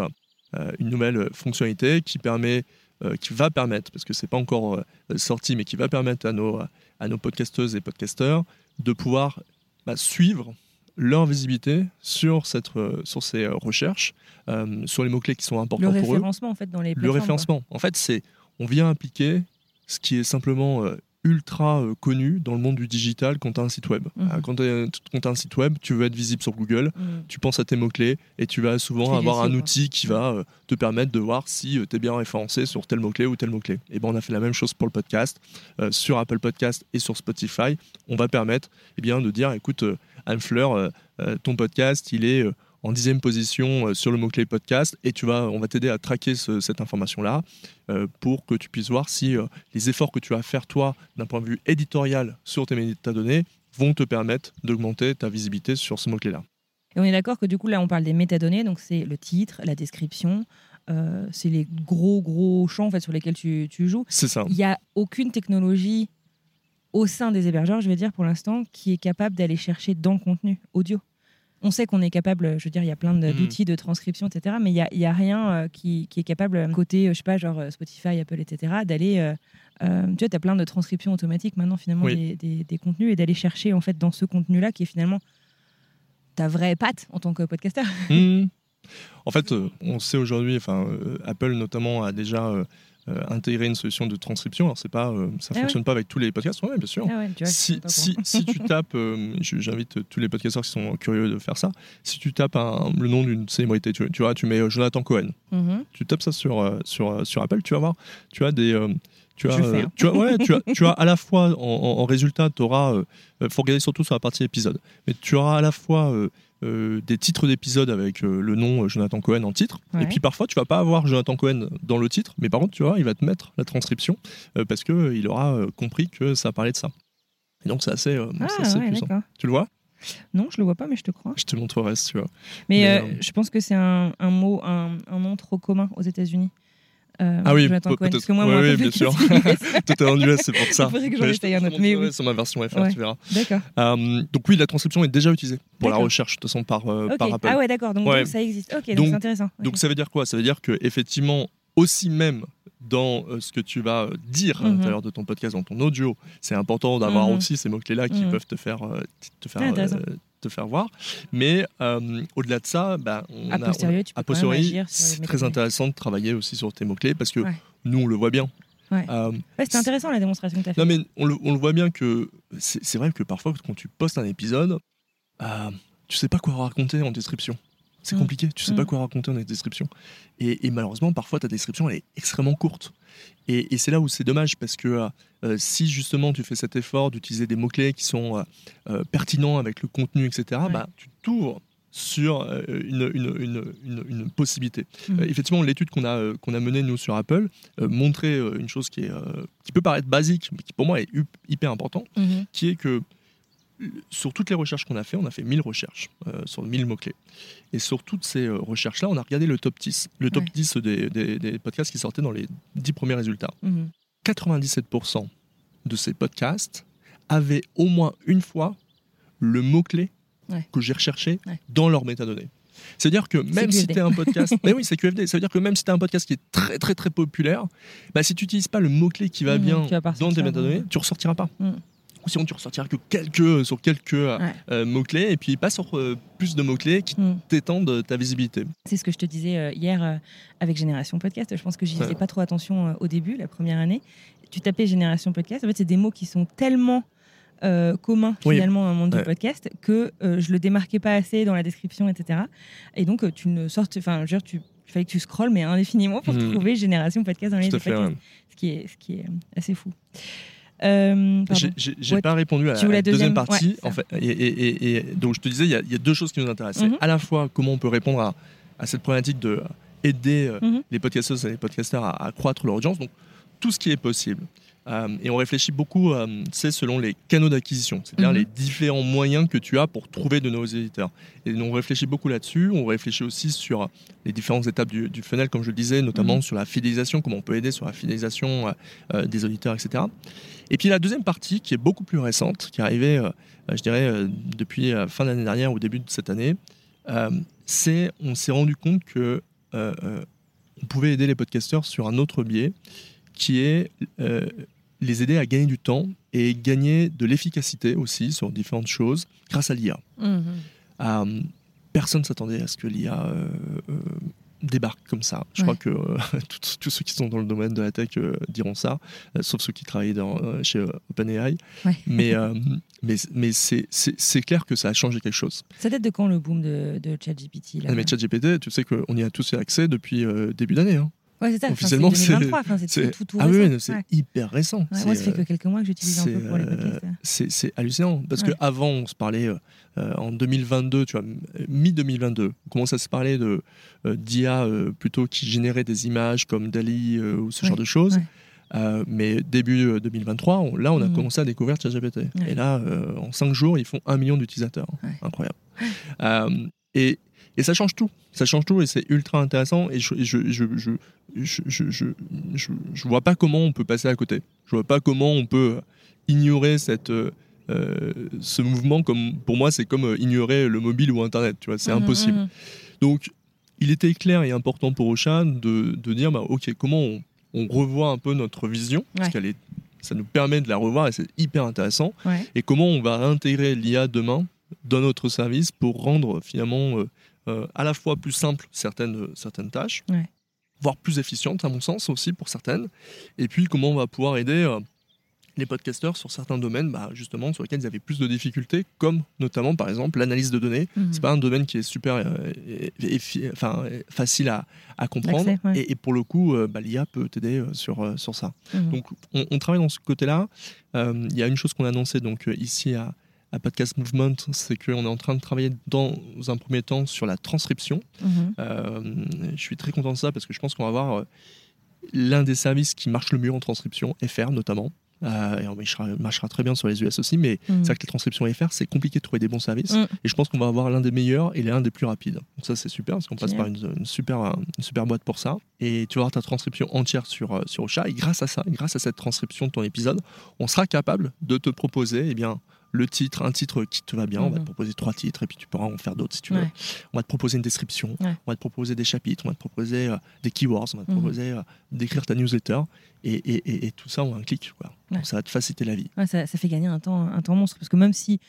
une nouvelle fonctionnalité qui permet, euh, qui va permettre, parce que c'est pas encore euh, sorti, mais qui va permettre à nos, à nos podcasteuses et podcasteurs de pouvoir bah, suivre leur visibilité sur, cette, euh, sur ces euh, recherches, euh, sur les mots-clés qui sont importants Le pour eux référencement en fait dans les le quoi. référencement. En fait, c'est on vient appliquer ce qui est simplement euh, ultra euh, connu dans le monde du digital quand tu as un site web. Mhm. Euh, quand tu as un site web, tu veux être visible sur Google, Mhm. tu penses à tes mots-clés et tu vas souvent avoir un quoi. outil qui va euh, te permettre de voir si tu es bien référencé sur tel mot-clé ou tel mot-clé. Et ben on a fait la même chose pour le podcast. Euh, sur Apple Podcast et sur Spotify, on va permettre eh bien, de dire écoute, euh, Anne Fleur, euh, euh, ton podcast, il est. euh, en dixième position sur le mot-clé podcast et tu vas, on va t'aider à traquer ce- cette information-là euh, pour que tu puisses voir si euh, les efforts que tu vas faire toi d'un point de vue éditorial sur tes métadonnées vont te permettre d'augmenter ta visibilité sur ce mot-clé-là. Et on est d'accord que du coup là on parle des métadonnées, donc c'est le titre, la description, euh, c'est les gros gros champs en fait, sur lesquels tu, tu joues. C'est ça. Il n'y a aucune technologie au sein des hébergeurs, je vais dire pour l'instant, qui est capable d'aller chercher dans le contenu audio. On sait qu'on est capable, je veux dire, il y a plein Mhm. d'outils de transcription, etc. Mais il n'y a, il y a rien euh, qui, qui est capable, euh, côté, euh, je sais pas, genre Spotify, Apple, etc., d'aller. euh, euh, tu vois, tu as plein de transcriptions automatiques maintenant, finalement, Oui. des, des- des contenus et d'aller chercher, en fait, dans ce contenu-là, qui est finalement ta vraie patte en tant que podcasteur. Hmm. En fait, on sait aujourd'hui, enfin, Apple notamment a déjà intégrer une solution de transcription. Alors, c'est pas, euh, ça Ah fonctionne pas avec tous les podcasts, ouais, bien sûr. Ah ouais, tu vois, si, si, tu tapes, euh, j'invite tous les podcasteurs qui sont curieux de faire ça, si tu tapes un- le nom d'une célébrité, tu, tu vois, tu mets euh, Jonathan Cohen, Mhm. tu tapes ça sur, euh, sur, euh, sur Apple, tu vas voir, tu as des... euh, tu as, euh, tu as, ouais, tu as, tu as à la fois, en, en- en résultat, tu auras, il faut regarder surtout sur la partie épisode, mais tu auras à la fois euh, euh, des titres d'épisodes avec euh, le nom euh, Jonathan Cohen en titre, Ouais. et puis parfois tu vas pas avoir Jonathan Cohen dans le titre, mais par contre, tu vois, il va te mettre la transcription parce qu'il aura euh, compris que ça parlait de ça. Et donc c'est assez, Ah, c'est assez ouais, puissant. Tu le vois? Non, je le vois pas, mais je te crois. Je te montrerai si tu veux. Mais, Mais, je pense que c'est un, un mot, un, un nom trop commun aux États-Unis. Euh, Ah oui, peut-être. parce que moi, Ouais, moi, oui, bien sûr. Tout est en US, c'est pour ça. Il faudrait que j'en essaye un autre, mais oui. sur ma version FR, Ouais. tu verras. D'accord. Euh, donc oui, la transcription est déjà utilisée pour la recherche de toute façon par, euh, par Apple. Ah ouais, d'accord. Donc, Ouais. donc ça existe. Ok, donc, c'est intéressant. Donc ça veut dire quoi? Ça veut dire que effectivement aussi même dans euh, ce que tu vas euh, dire à Mhm. l'intérieur de ton podcast, dans ton audio, c'est important d'avoir Mhm. aussi ces mots-clés-là qui Mhm. peuvent te faire, euh, te faire, Ah, euh, te faire voir. Mais euh, au-delà de ça, bah, on A a- posteriori, c'est très intéressant de travailler aussi sur tes mots-clés parce que Ouais. nous, on le voit bien. Ouais. Euh, Ouais, c'était intéressant la démonstration que tu as fait. non, mais on le, on le voit bien que c'est vrai que parfois, quand tu postes un épisode, tu sais pas quoi raconter en description. C'est Mm. compliqué, tu sais pas Mm. quoi raconter en description. Et, et malheureusement, parfois, ta description, elle est extrêmement courte. Et, et c'est là où c'est dommage, parce que euh, euh, si justement tu fais cet effort d'utiliser des mots-clés qui sont euh, pertinents avec le contenu, etc., Ouais. bah, tu t'ouvres sur une, une- une- une- une possibilité. Euh, effectivement, l'étude qu'on a, euh, qu'on a menée, nous, sur Apple, euh, montrait une chose qui, est, qui peut paraître basique, mais qui pour moi est hyper important, Mhm. qui est que sur toutes les recherches qu'on a fait, on a fait 1000 recherches euh, sur 1000 mots-clés. Et sur toutes ces euh, recherches-là, on a regardé le top 10, le top Ouais. 10 des, des- des podcasts qui sortaient dans les 10 premiers résultats. Mhm. 97% de ces podcasts avaient au moins une fois le mot-clé Ouais. que j'ai recherché Ouais. dans leur métadonnées. C'est-à-dire que même si tu un podcast, mais oui, c'est QFD, ça veut dire que même si tu un podcast qui est très très très populaire, bah, si tu n'utilises pas le mot-clé qui va Mhm, bien dans tes métadonnées, tu ressortiras pas. Mhm. Ou sinon tu ressortiras que quelques, sur quelques euh, Ouais. euh, mots-clés et puis pas sur euh, plus de mots-clés qui Mhm. t'étendent ta visibilité. C'est ce que je te disais euh, hier euh, avec Génération Podcast. Je pense que j'y faisais Ouais. pas trop attention euh, au début, la première année. Tu tapais Génération Podcast. En fait, c'est des mots qui sont tellement euh, communs Oui. finalement dans le monde Ouais. du podcast que euh, je le démarquais pas assez dans la description, etc. Et donc, euh, tu ne sortes. Enfin, je veux dire, tu. Il fallait que tu scrolles, mais indéfiniment, pour Mhm. trouver Génération Podcast dans les podcasts. Ce qui est, ce qui est euh, assez fou. Euh. J'ai- Ouais, pas répondu à la la deuxième, deuxième partie. Ouais, en fait, et, et- et- et donc je te disais, il y, a- il y a deux choses qui nous intéressent. Mhm. C'est à la fois comment on peut répondre à, à cette problématique de euh, aider euh, Mhm. les podcasteuses et les podcasteurs à, à accroître leur audience. Donc tout ce qui est possible. Euh, et on réfléchit beaucoup, euh, c'est selon les canaux d'acquisition, c'est-à-dire Mhm. les différents moyens que tu as pour trouver de nouveaux éditeurs. Et on réfléchit beaucoup là-dessus. On réfléchit aussi sur les différentes étapes du, du funnel, comme je le disais, notamment Mhm. sur la fidélisation, comment on peut aider sur la fidélisation euh, euh, des auditeurs, etc. Et puis la deuxième partie, qui est beaucoup plus récente, qui est arrivée, euh, euh, je dirais, euh, depuis fin de l'année dernière ou début de cette année, euh, c'est on s'est rendu compte que euh, euh, on pouvait aider les podcasteurs sur un autre biais, qui est euh, les aider à gagner du temps et gagner de l'efficacité aussi sur différentes choses grâce à l'IA. Mhm. Euh, personne s'attendait à ce que l'IA euh, euh, débarque comme ça. Je Ouais. crois que tous, ceux qui sont dans le domaine de la tech diront ça, sauf ceux qui travaillent dans, chez OpenAI. Ouais. Mais, mais, mais c'est- clair que ça a changé quelque chose. Ça date de quand le boom de, de ChatGPT Ah, mais ChatGPT, tu sais qu'on y a tous accès depuis début d'année. hein. Ouais, c'est ça. Enfin, officiellement, c'est c'est- 2023. Enfin, c'est tout, tout, ah oui, c'est Ouais. hyper récent. Ouais, moi, ça fait euh, que quelques mois que j'utilise un peu pour les euh, podcasts. c'est hallucinant parce que avant on se parlait euh, en 2022 tu vois mi 2022 on commence à se parler de euh, d'IA euh, plutôt qui générait des images comme Dali ou ce genre de choses mais début euh, 2023 on- là on a Mhm. commencé à découvrir ChatGPT et là en 5 jours ils font un million d'utilisateurs incroyable et et ça change tout, ça change tout et c'est ultra intéressant et je je, je, je, je, vois pas comment on peut passer à côté. Je vois pas comment on peut ignorer cette, euh, ce mouvement comme pour moi c'est comme euh, ignorer le mobile ou internet, tu vois, c'est Mhm, impossible. mhm. Donc il était clair et important pour Ocha de, de dire bah, ok comment on, on revoit un peu notre vision parce qu'elle est ça nous permet de la revoir et c'est hyper intéressant Ouais. et comment on va intégrer l'IA demain dans notre service pour rendre finalement euh, euh, à la fois plus simple certaines, certaines tâches Ouais. voire plus efficiente à mon sens aussi pour certaines. Et puis comment on va pouvoir aider euh, les podcasteurs sur certains domaines, bah, justement, sur lesquels ils avaient plus de difficultés, comme notamment, par exemple, l'analyse de données. Mhm. C'est pas un domaine qui est super euh, enfin, euh, facile à, à comprendre. Ouais. et, et pour le coup, euh, bah, l'IA peut t'aider euh, sur, euh, sur ça. Mhm. Donc, on, on travaille dans ce côté-là. Euh, Il y a une chose qu'on a annoncée donc, euh, ici à, à Podcast Movement, c'est qu'on est en train de travailler dans un premier temps sur la transcription. Mhm. Euh, je suis très content de ça parce que je pense qu'on va avoir euh, l'un des services qui marche le mieux en transcription, FR notamment. Euh, et on marchera, marchera très bien sur les US aussi, mais Mhm. c'est vrai que la transcription FR, c'est compliqué de trouver des bons services. Mhm. Et je pense qu'on va avoir l'un des meilleurs et l'un des plus rapides. Donc ça, c'est super parce qu'on passe par une, une super, euh, une super boîte pour ça. Et tu vas avoir ta transcription entière sur, sur Ocha. Et grâce à ça, grâce à cette transcription de ton épisode, on sera capable de te proposer eh bien, le titre, un titre qui te va bien. On va Mhm. te proposer trois titres et puis tu pourras en faire d'autres si tu veux. Ouais. On va te proposer une description, Ouais. on va te proposer des chapitres, on va te proposer euh, des keywords, on va te Mhm. proposer euh, d'écrire ta newsletter. Et, et- et- et tout ça en un clic. Quoi. Ouais. Donc, ça va te faciliter la vie. Ça fait gagner un temps, un temps monstre. Parce que même si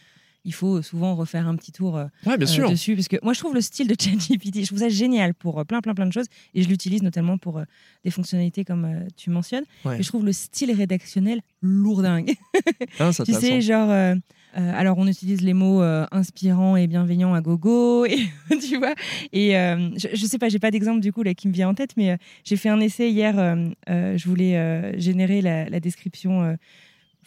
il faut souvent refaire un petit tour euh, Ouais, bien euh, sûr. dessus, parce que moi je trouve le style de ChatGPT, je trouve ça génial pour euh, plein plein plein de choses, et je l'utilise notamment pour des fonctionnalités comme tu mentionnes. Ouais. Et je trouve le style rédactionnel lourdingue. Hein, ça tu sais, genre, euh, alors on utilise les mots euh, inspirants et bienveillants à gogo, et, tu vois. Et euh, je, je sais pas, j'ai pas d'exemple du coup là qui me vient en tête, mais j'ai fait un essai hier. je voulais générer la, la description.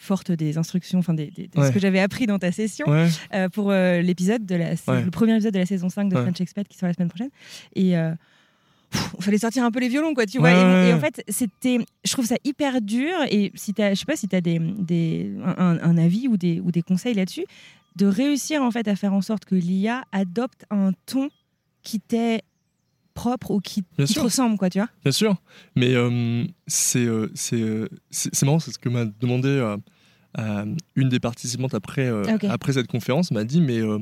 Forte des instructions, enfin des, des- de Ouais. ce que j'avais appris dans ta session Ouais. euh, pour euh, l'épisode de la, Ouais. le premier épisode de la saison 5 de. French Expat qui sort la semaine prochaine. Et euh, pff, fallait sortir un peu les violons, quoi, tu vois. Et, en fait, c'était, je trouve ça hyper dur. Et si t'as, je sais pas si tu as des, des, un, un avis ou des, ou des conseils là-dessus, de réussir en fait à faire en sorte que l'IA adopte un ton qui t'est propre ou qui, te ressemble, quoi, tu vois. Bien sûr, mais euh, c'est euh, c'est euh, marrant, c'est ce que m'a demandé une des participantes après, euh, après cette conférence, m'a dit, mais euh,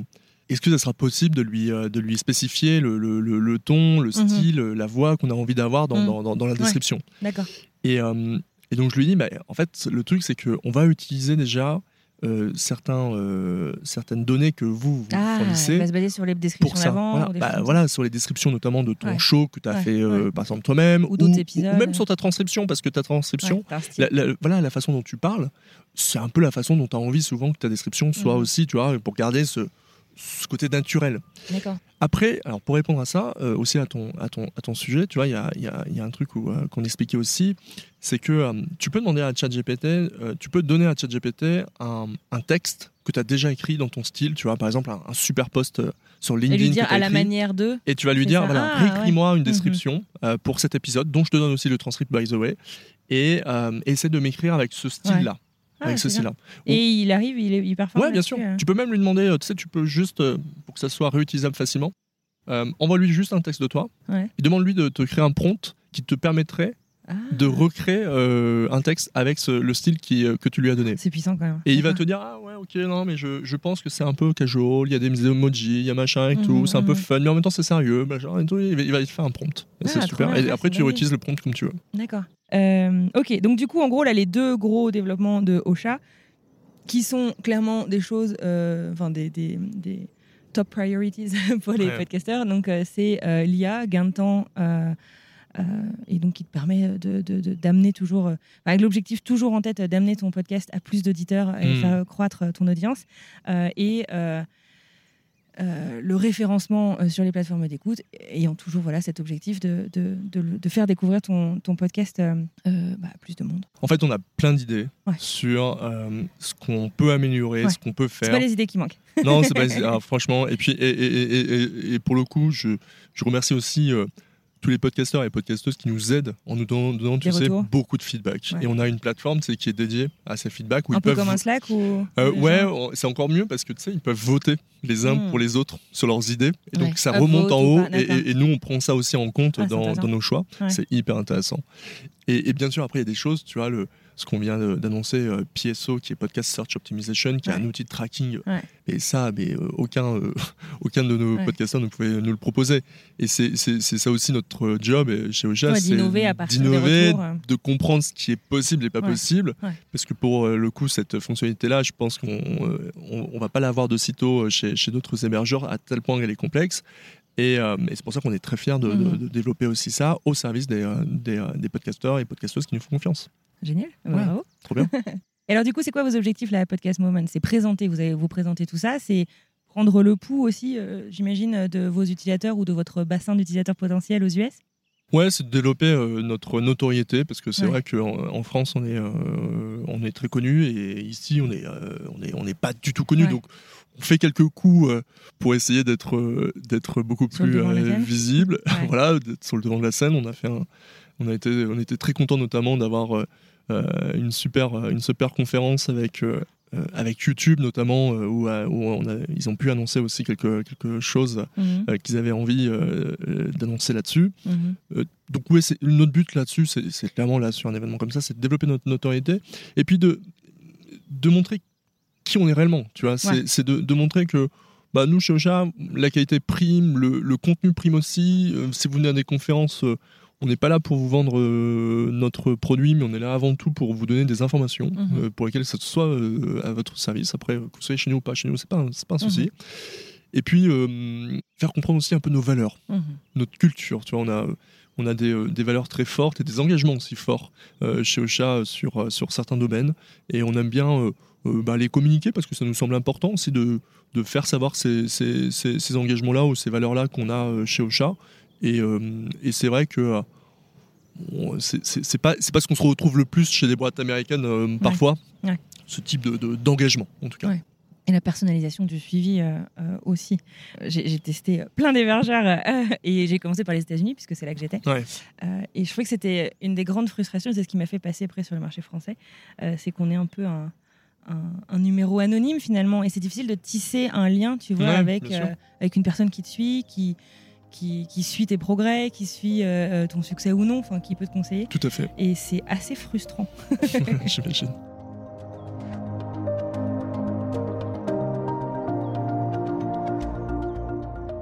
est-ce que ça sera possible de lui, euh, de lui spécifier le, le- le- le ton, le Mhm. style, la voix qu'on a envie d'avoir dans, Mhm. dans- dans- dans la Ouais. description? D'accord. et, euh, et donc je lui dis, bah, en fait, le truc, c'est qu'on va utiliser déjà euh, certains, euh, certaines données que vous, vous Ah, fournissez va se baser sur les descriptions pour ça. d'avant. Voilà. ou des Bah, voilà, sur les descriptions notamment de ton Ouais. show que tu as Ouais, fait euh, ouais. par exemple toi-même, Ou d'autres épisodes. ou même sur ta transcription, parce que ta transcription, la, la- voilà, la façon dont tu parles, c'est un peu la façon dont tu as envie souvent que ta description soit Mhm. aussi, tu vois, pour garder ce, ce côté naturel. Après, alors pour répondre à ça, euh, aussi à ton, à, ton, à ton sujet, tu vois, il y a, y a- y a un truc où, euh, qu'on expliquait aussi, c'est que euh, tu peux demander à ChatGPT, tu peux donner à ChatGPT un, un texte que tu as déjà écrit dans ton style, tu vois, par exemple un, un super post sur Et LinkedIn. lui que dire à la manière de. Et tu vas lui dire, ça. voilà, Ah, réécris-moi une Mhm. description euh, pour cet épisode, dont je te donne aussi le transcript, by the way, et essaie de m'écrire avec ce style-là. Ah, avec ce c'est bien. style-là. Et il arrive, il est hyper fort. Ouais, bien sûr. euh. Tu peux même lui demander, euh, tu sais, tu peux juste, euh, pour que ça soit réutilisable facilement, euh, envoie-lui juste un texte de toi, Ouais. et demande-lui de te créer un prompt qui te permettrait Ah, de recréer euh, un texte avec ce- le style qui, euh, que tu lui as donné. C'est puissant quand même. Et il va te dire ah ouais ok non mais je, je pense que c'est un peu casual, il y a des emojis, il y a machin et tout, Mhm, c'est un peu mhm. fun mais en même temps c'est sérieux, machin et tout, il va, il va te faire un prompt. Et Ah, c'est super. bien, Et après tu réutilises le prompt comme tu veux. D'accord. Euh, ok, donc du coup, en gros, là, les deux gros développements de Ocha, qui sont clairement des choses, enfin, des, des, des top priorities pour les Ouais. podcasters. Donc, c'est l'IA, gain de temps, euh, euh, et donc qui te permet d'amener toujours, euh, avec l'objectif toujours en tête euh, d'amener ton podcast à plus d'auditeurs et Mm. faire croître ton audience. Euh, et euh, euh, le référencement euh, sur les plateformes d'écoute, ayant toujours voilà, cet objectif de, de, de faire découvrir ton, ton podcast euh, euh, bah, à plus de monde. En fait on a plein d'idées Ouais. sur euh, ce qu'on peut améliorer, Ouais. ce qu'on peut C'est faire. pas les idées qui manquent. Non, c'est pas ah, franchement. Et puis, et, et- et- pour le coup, je, je remercie aussi euh, tous les podcasteurs et podcasteuses qui nous aident en nous donnant, donnant, tu sais, beaucoup de feedback. Ouais. Et on a une plateforme tu sais, qui est dédiée à ces feedbacks où Un ils peu peuvent. comme un Slack ou. Euh, ouais, c'est encore mieux parce que tu sais, ils peuvent voter les uns Mm. pour les autres sur leurs idées. Et donc Ouais. ça Upvote remonte en haut pas, et, nous on prend ça aussi en compte Ah, dans, nos choix. Ouais. C'est hyper intéressant. Et, et bien sûr, après, il y a des choses, tu vois, le, ce qu'on vient d'annoncer, euh, PSO, qui est Podcast Search Optimization, qui est un outil de tracking. Ouais. Et ça, mais, euh, aucun, euh, aucun de nos Ouais. podcasteurs ne pouvait nous le proposer. Et c'est ça aussi notre job chez Ocha, c'est d'innover de comprendre ce qui est possible et pas possible. Parce que pour le coup, cette fonctionnalité-là, je pense qu'on on, on va pas l'avoir de sitôt chez, chez d'autres hébergeurs à tel point qu'elle est complexe. Et, euh, et c'est pour ça qu'on est très fiers de, de- de développer aussi ça au service des, des, des podcasteurs et podcasteuses qui nous font confiance. Génial. Ouais. Bravo. Trop bien. Et alors, du coup, c'est quoi vos objectifs, là, à Podcast Moment? C'est présenter, vous allez vous présenter tout ça, c'est prendre le pouls aussi, euh, j'imagine, de vos utilisateurs ou de votre bassin d'utilisateurs potentiels aux US Ouais, c'est de développer euh, notre notoriété parce que c'est Ouais. vrai qu'en en France on est euh, on est très connu et ici on est euh, on est on n'est pas du tout connu Ouais. donc on fait quelques coups pour essayer d'être d'être beaucoup Sur plus la visible Ouais. voilà d'être sur le devant de la scène on a fait un- on a été on était très content notamment d'avoir une super euh, une super conférence avec euh, euh, avec YouTube notamment euh, où, euh, où on a- ils ont pu annoncer aussi quelque quelque chose Mhm, euh, qu'ils avaient envie euh, euh, d'annoncer là-dessus mhm. donc oui, notre but là-dessus, c'est clairement là sur un événement comme ça, c'est de développer notre notoriété et puis de de montrer qui on est réellement. Tu vois, c'est Ouais. c'est de, de montrer que bah, nous chez Ocha, la qualité prime, le, le contenu prime aussi. Euh, si vous venez à des conférences, euh, on n'est pas là pour vous vendre euh, notre produit, mais on est là avant tout pour vous donner des informations Mhm. euh, pour lesquelles ça soit euh, à votre service. Après, que vous soyez chez nous ou pas chez nous, c'est pas pas un souci. Et puis faire comprendre aussi un peu nos valeurs Mhm. notre culture. Tu vois, on a, on a des, des valeurs très fortes et des engagements aussi forts chez Ocha sur, sur certains domaines. Et on aime bien bah, les communiquer parce que ça nous semble important aussi de, de faire savoir ces, ces, ces- ces engagements-là ou ces valeurs-là qu'on a chez Ocha. Et, euh, et c'est vrai que c'est pas, c'est pas ce qu'on se retrouve le plus chez des boîtes américaines euh, parfois. Ouais. Ce type d'engagement, de, en tout cas. Ouais. Et la personnalisation du suivi euh, euh, aussi. J'ai testé plein d'hébergeurs euh, et j'ai commencé par les États-Unis puisque c'est là que j'étais. Ouais. Et je trouvais que c'était une des grandes frustrations, c'est ce qui m'a fait passer après sur le marché français, c'est qu'on est un peu un, un- un numéro anonyme finalement et c'est difficile de tisser un lien, tu vois, Ouais, avec, avec une personne qui te suit, qui, qui, qui suit tes progrès, qui suit euh, ton succès ou non, enfin qui peut te conseiller. Tout à fait, Et c'est assez frustrant. j'imagine.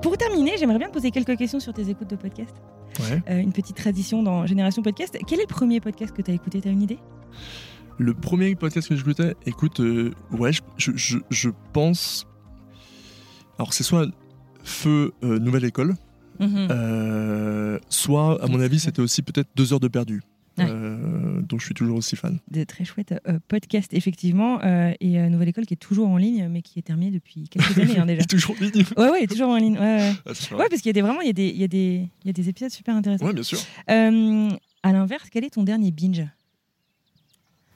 Pour terminer, j'aimerais bien te poser quelques questions sur tes écoutes de podcast. Ouais. Euh, une petite tradition dans Génération Podcast. Quel est le premier podcast que tu as écouté? Tu as une idée? Le premier podcast que j'écoutais, écoute, euh, ouais, je, je, je- je pense. Alors, c'est soit Feu euh, Nouvelle École, Mhm. euh, soit, à mon avis, c'était aussi peut-être Deux heures de perdu, Ouais. euh, dont je suis toujours aussi fan. Des très chouettes euh, podcasts, effectivement. euh, et euh, Nouvelle École qui est toujours en ligne, mais qui est terminée depuis quelques années hein, déjà. Toujours en ligne. Ouais, ouais, toujours en ligne. Ouais, ouais. Ah, Ouais, parce qu'il y a des, vraiment il y a des, il y a des, il y a des épisodes super intéressants. Ouais, bien sûr. Euh, à l'inverse, quel est ton dernier binge?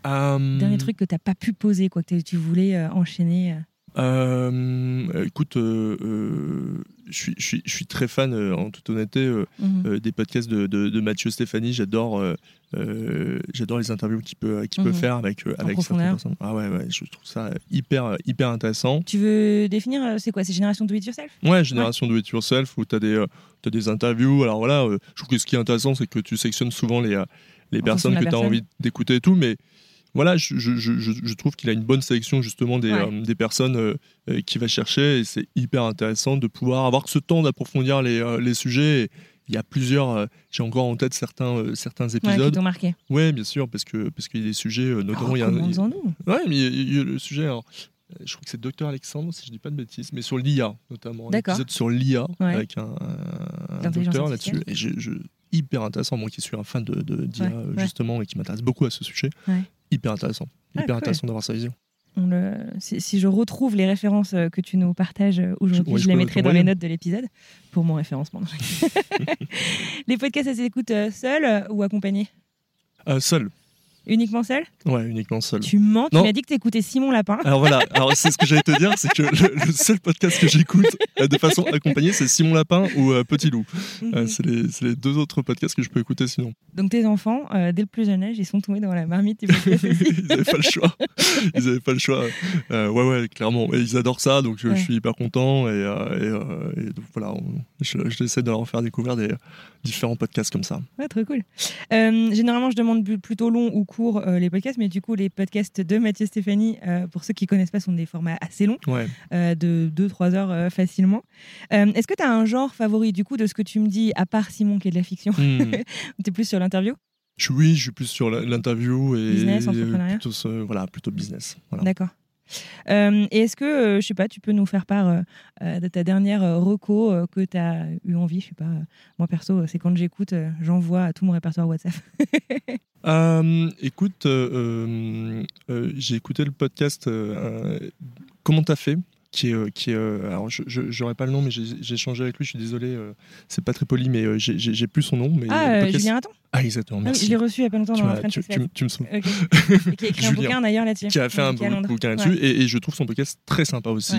Euh, Dernier truc que tu n'as pas pu poser, quoi, que tu voulais euh, enchaîner euh. écoute, euh, euh, je suis- très fan, en toute honnêteté, Mhm. des podcasts de, de, de Mathieu Stéphanie. J'adore, j'adore les interviews qu'il peut, qu'il peut Mhm. faire avec, avec certaines personnes. Ah ouais, ouais, je trouve ça hyper, hyper intéressant. Tu veux définir, c'est quoi? C'est Génération Do It Yourself? Ouais, génération do it yourself où tu as des, t'as des interviews. Alors voilà, je trouve que ce qui est intéressant, c'est que tu sectionnes souvent les, les En personnes que tu as personne. envie d'écouter et tout, mais voilà, je, je, je, je- je trouve qu'il a une bonne sélection justement des, Ouais. euh, des personnes euh, euh, qu'il va chercher et c'est hyper intéressant de pouvoir avoir ce temps d'approfondir les, euh, les sujets. Et il y a plusieurs, j'ai encore en tête certains, certains Ouais, qui épisodes. marqué. Ouais, bien sûr, parce que parce qu'il y a des sujets, notamment il y a, un- Recommande-en-nous. Ouais, mais il y a- il le sujet. alors, je crois que c'est Docteur Alexandre, si je dis pas de bêtises, mais sur l'IA notamment. Un D'accord. épisode sur l'IA Ouais. avec un, docteur là-dessus. Et je, hyper intéressant, moi qui suis un fan de, de d'IA Ouais, ouais. justement et qui m'intéresse beaucoup à ce sujet. Ouais. Hyper intéressant. Ah, Hyper cool. intéressant d'avoir sa vision. On le- si, si je retrouve les références euh, que tu nous partages euh, aujourd'hui, Je- les mettrai dans les notes de l'épisode pour mon référencement. les podcasts, ça s'écoute euh, seul ou accompagné? Euh, seul. Uniquement seul? Ouais, uniquement seul. Tu mens, tu m'as dit que tu écoutais Simon Lapin. Alors voilà, alors c'est ce que j'allais te dire, c'est que le, le seul podcast que j'écoute euh, de façon accompagnée, c'est Simon Lapin ou euh, Petit Loup. Euh, c'est les, c'est les deux autres podcasts que je peux écouter sinon. Donc tes enfants, dès le plus jeune âge, ils sont tombés dans la marmite ils n'avaient pas le choix. Ils n'avaient pas le choix. Ouais, ouais, clairement. Et ils adorent ça, donc je, suis hyper content. Et, et, et donc, voilà, on- je- j'essaie de leur faire découvrir des différents podcasts comme ça. Ouais, trop cool. Généralement, je demande plutôt long ou court euh, les podcasts, mais du coup, les podcasts de Mathieu Stéphanie, euh, pour ceux qui connaissent pas, sont des formats assez longs, Ouais. euh, de 2-3 heures euh, facilement. Euh, Est-ce que tu as un genre favori, du coup, de ce que tu me dis, à part Simon qui est de la fiction? Hmm. Tu es plus sur l'interview? Je, oui, je suis plus sur l'interview et Business, plutôt, voilà, plutôt business. Voilà. D'accord. Euh, et est-ce que, euh, je sais pas, tu peux nous faire part euh, de ta dernière reco que tu as eu envie Je sais pas, moi perso, c'est quand j'écoute, j'envoie à tout mon répertoire WhatsApp. écoute, j'ai écouté le podcast Comment t'as fait? Qui est, qui est alors je n'aurais pas le nom mais j'ai échangé avec lui je suis désolé c'est pas très poli mais j'ai plus son nom mais ah Julien Attends ah, exactement, merci. Ah je l'ai reçu il n'y a pas longtemps dans French tu, tu, tu, me souviens. qui a écrit un bouquin d'ailleurs là-dessus. Qui a fait un bouquin là-dessus. Et, et, je trouve son podcast très sympa aussi.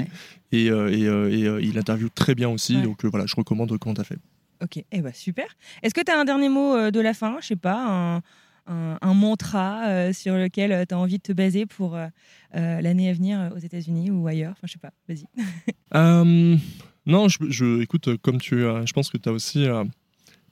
Et, euh, et, euh, et euh, il interviewe très bien aussi. Donc voilà, je recommande comment tu as fait. Ok, eh ben, super. Est-ce que tu as un dernier mot de la fin? Je sais pas, un, un, mantra sur lequel tu as envie de te baser pour l'année à venir aux États-Unis ou ailleurs Enfin, je sais pas, vas-y. non, je, écoute, comme tu. je pense que tu as aussi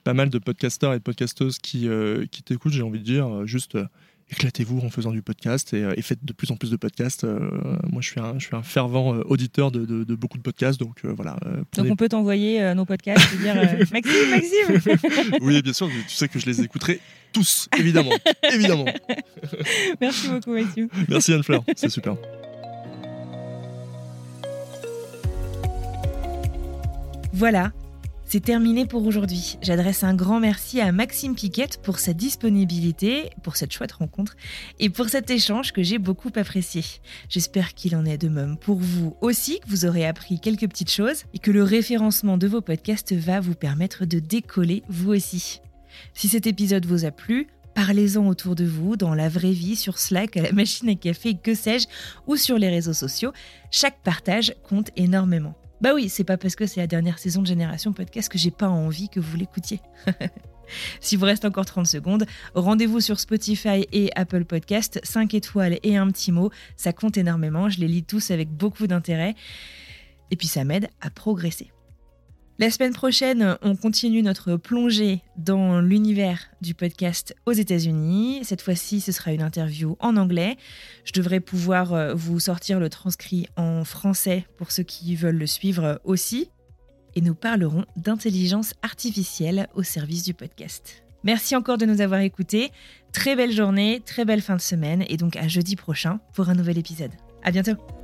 pas mal de podcasteurs et de podcasteuses qui, euh, qui t'écoutent, j'ai envie de dire, euh, juste euh, éclatez-vous en faisant du podcast et, faites de plus en plus de podcasts. moi, je suis un, je suis un fervent auditeur de, de, beaucoup de podcasts, donc voilà. Donc on peut t'envoyer nos podcasts et dire Maxime, Maxime Oui, bien sûr, tu sais que je les écouterai tous, évidemment. évidemment. Merci beaucoup, Maxime. Merci Anne-Fleur, c'est super. Voilà, c'est terminé pour aujourd'hui. J'adresse un grand merci à Maxime Piquette pour sa disponibilité, pour cette chouette rencontre et pour cet échange que j'ai beaucoup apprécié. J'espère qu'il en est de même pour vous aussi, que vous aurez appris quelques petites choses et que le référencement de vos podcasts va vous permettre de décoller vous aussi. Si cet épisode vous a plu, Parlez-en autour de vous, dans la vraie vie, sur Slack, à la machine à café, que sais-je, ou sur les réseaux sociaux. Chaque partage compte énormément. Bah oui, c'est pas parce que c'est la dernière saison de Génération Podcast que j'ai pas envie que vous l'écoutiez. si vous reste encore 30 secondes, rendez-vous sur Spotify et Apple Podcast, 5 étoiles et un petit mot, ça compte énormément, je les lis tous avec beaucoup d'intérêt. Et puis ça m'aide à progresser. La semaine prochaine, on continue notre plongée dans l'univers du podcast aux États-Unis. Cette fois-ci, ce sera une interview en anglais. Je devrais pouvoir euh, vous sortir le transcrit en français pour ceux qui veulent le suivre aussi. Et nous parlerons d'intelligence artificielle au service du podcast. Merci encore de nous avoir écoutés. Très belle journée, très belle fin de semaine et donc à jeudi prochain pour un nouvel épisode. À bientôt!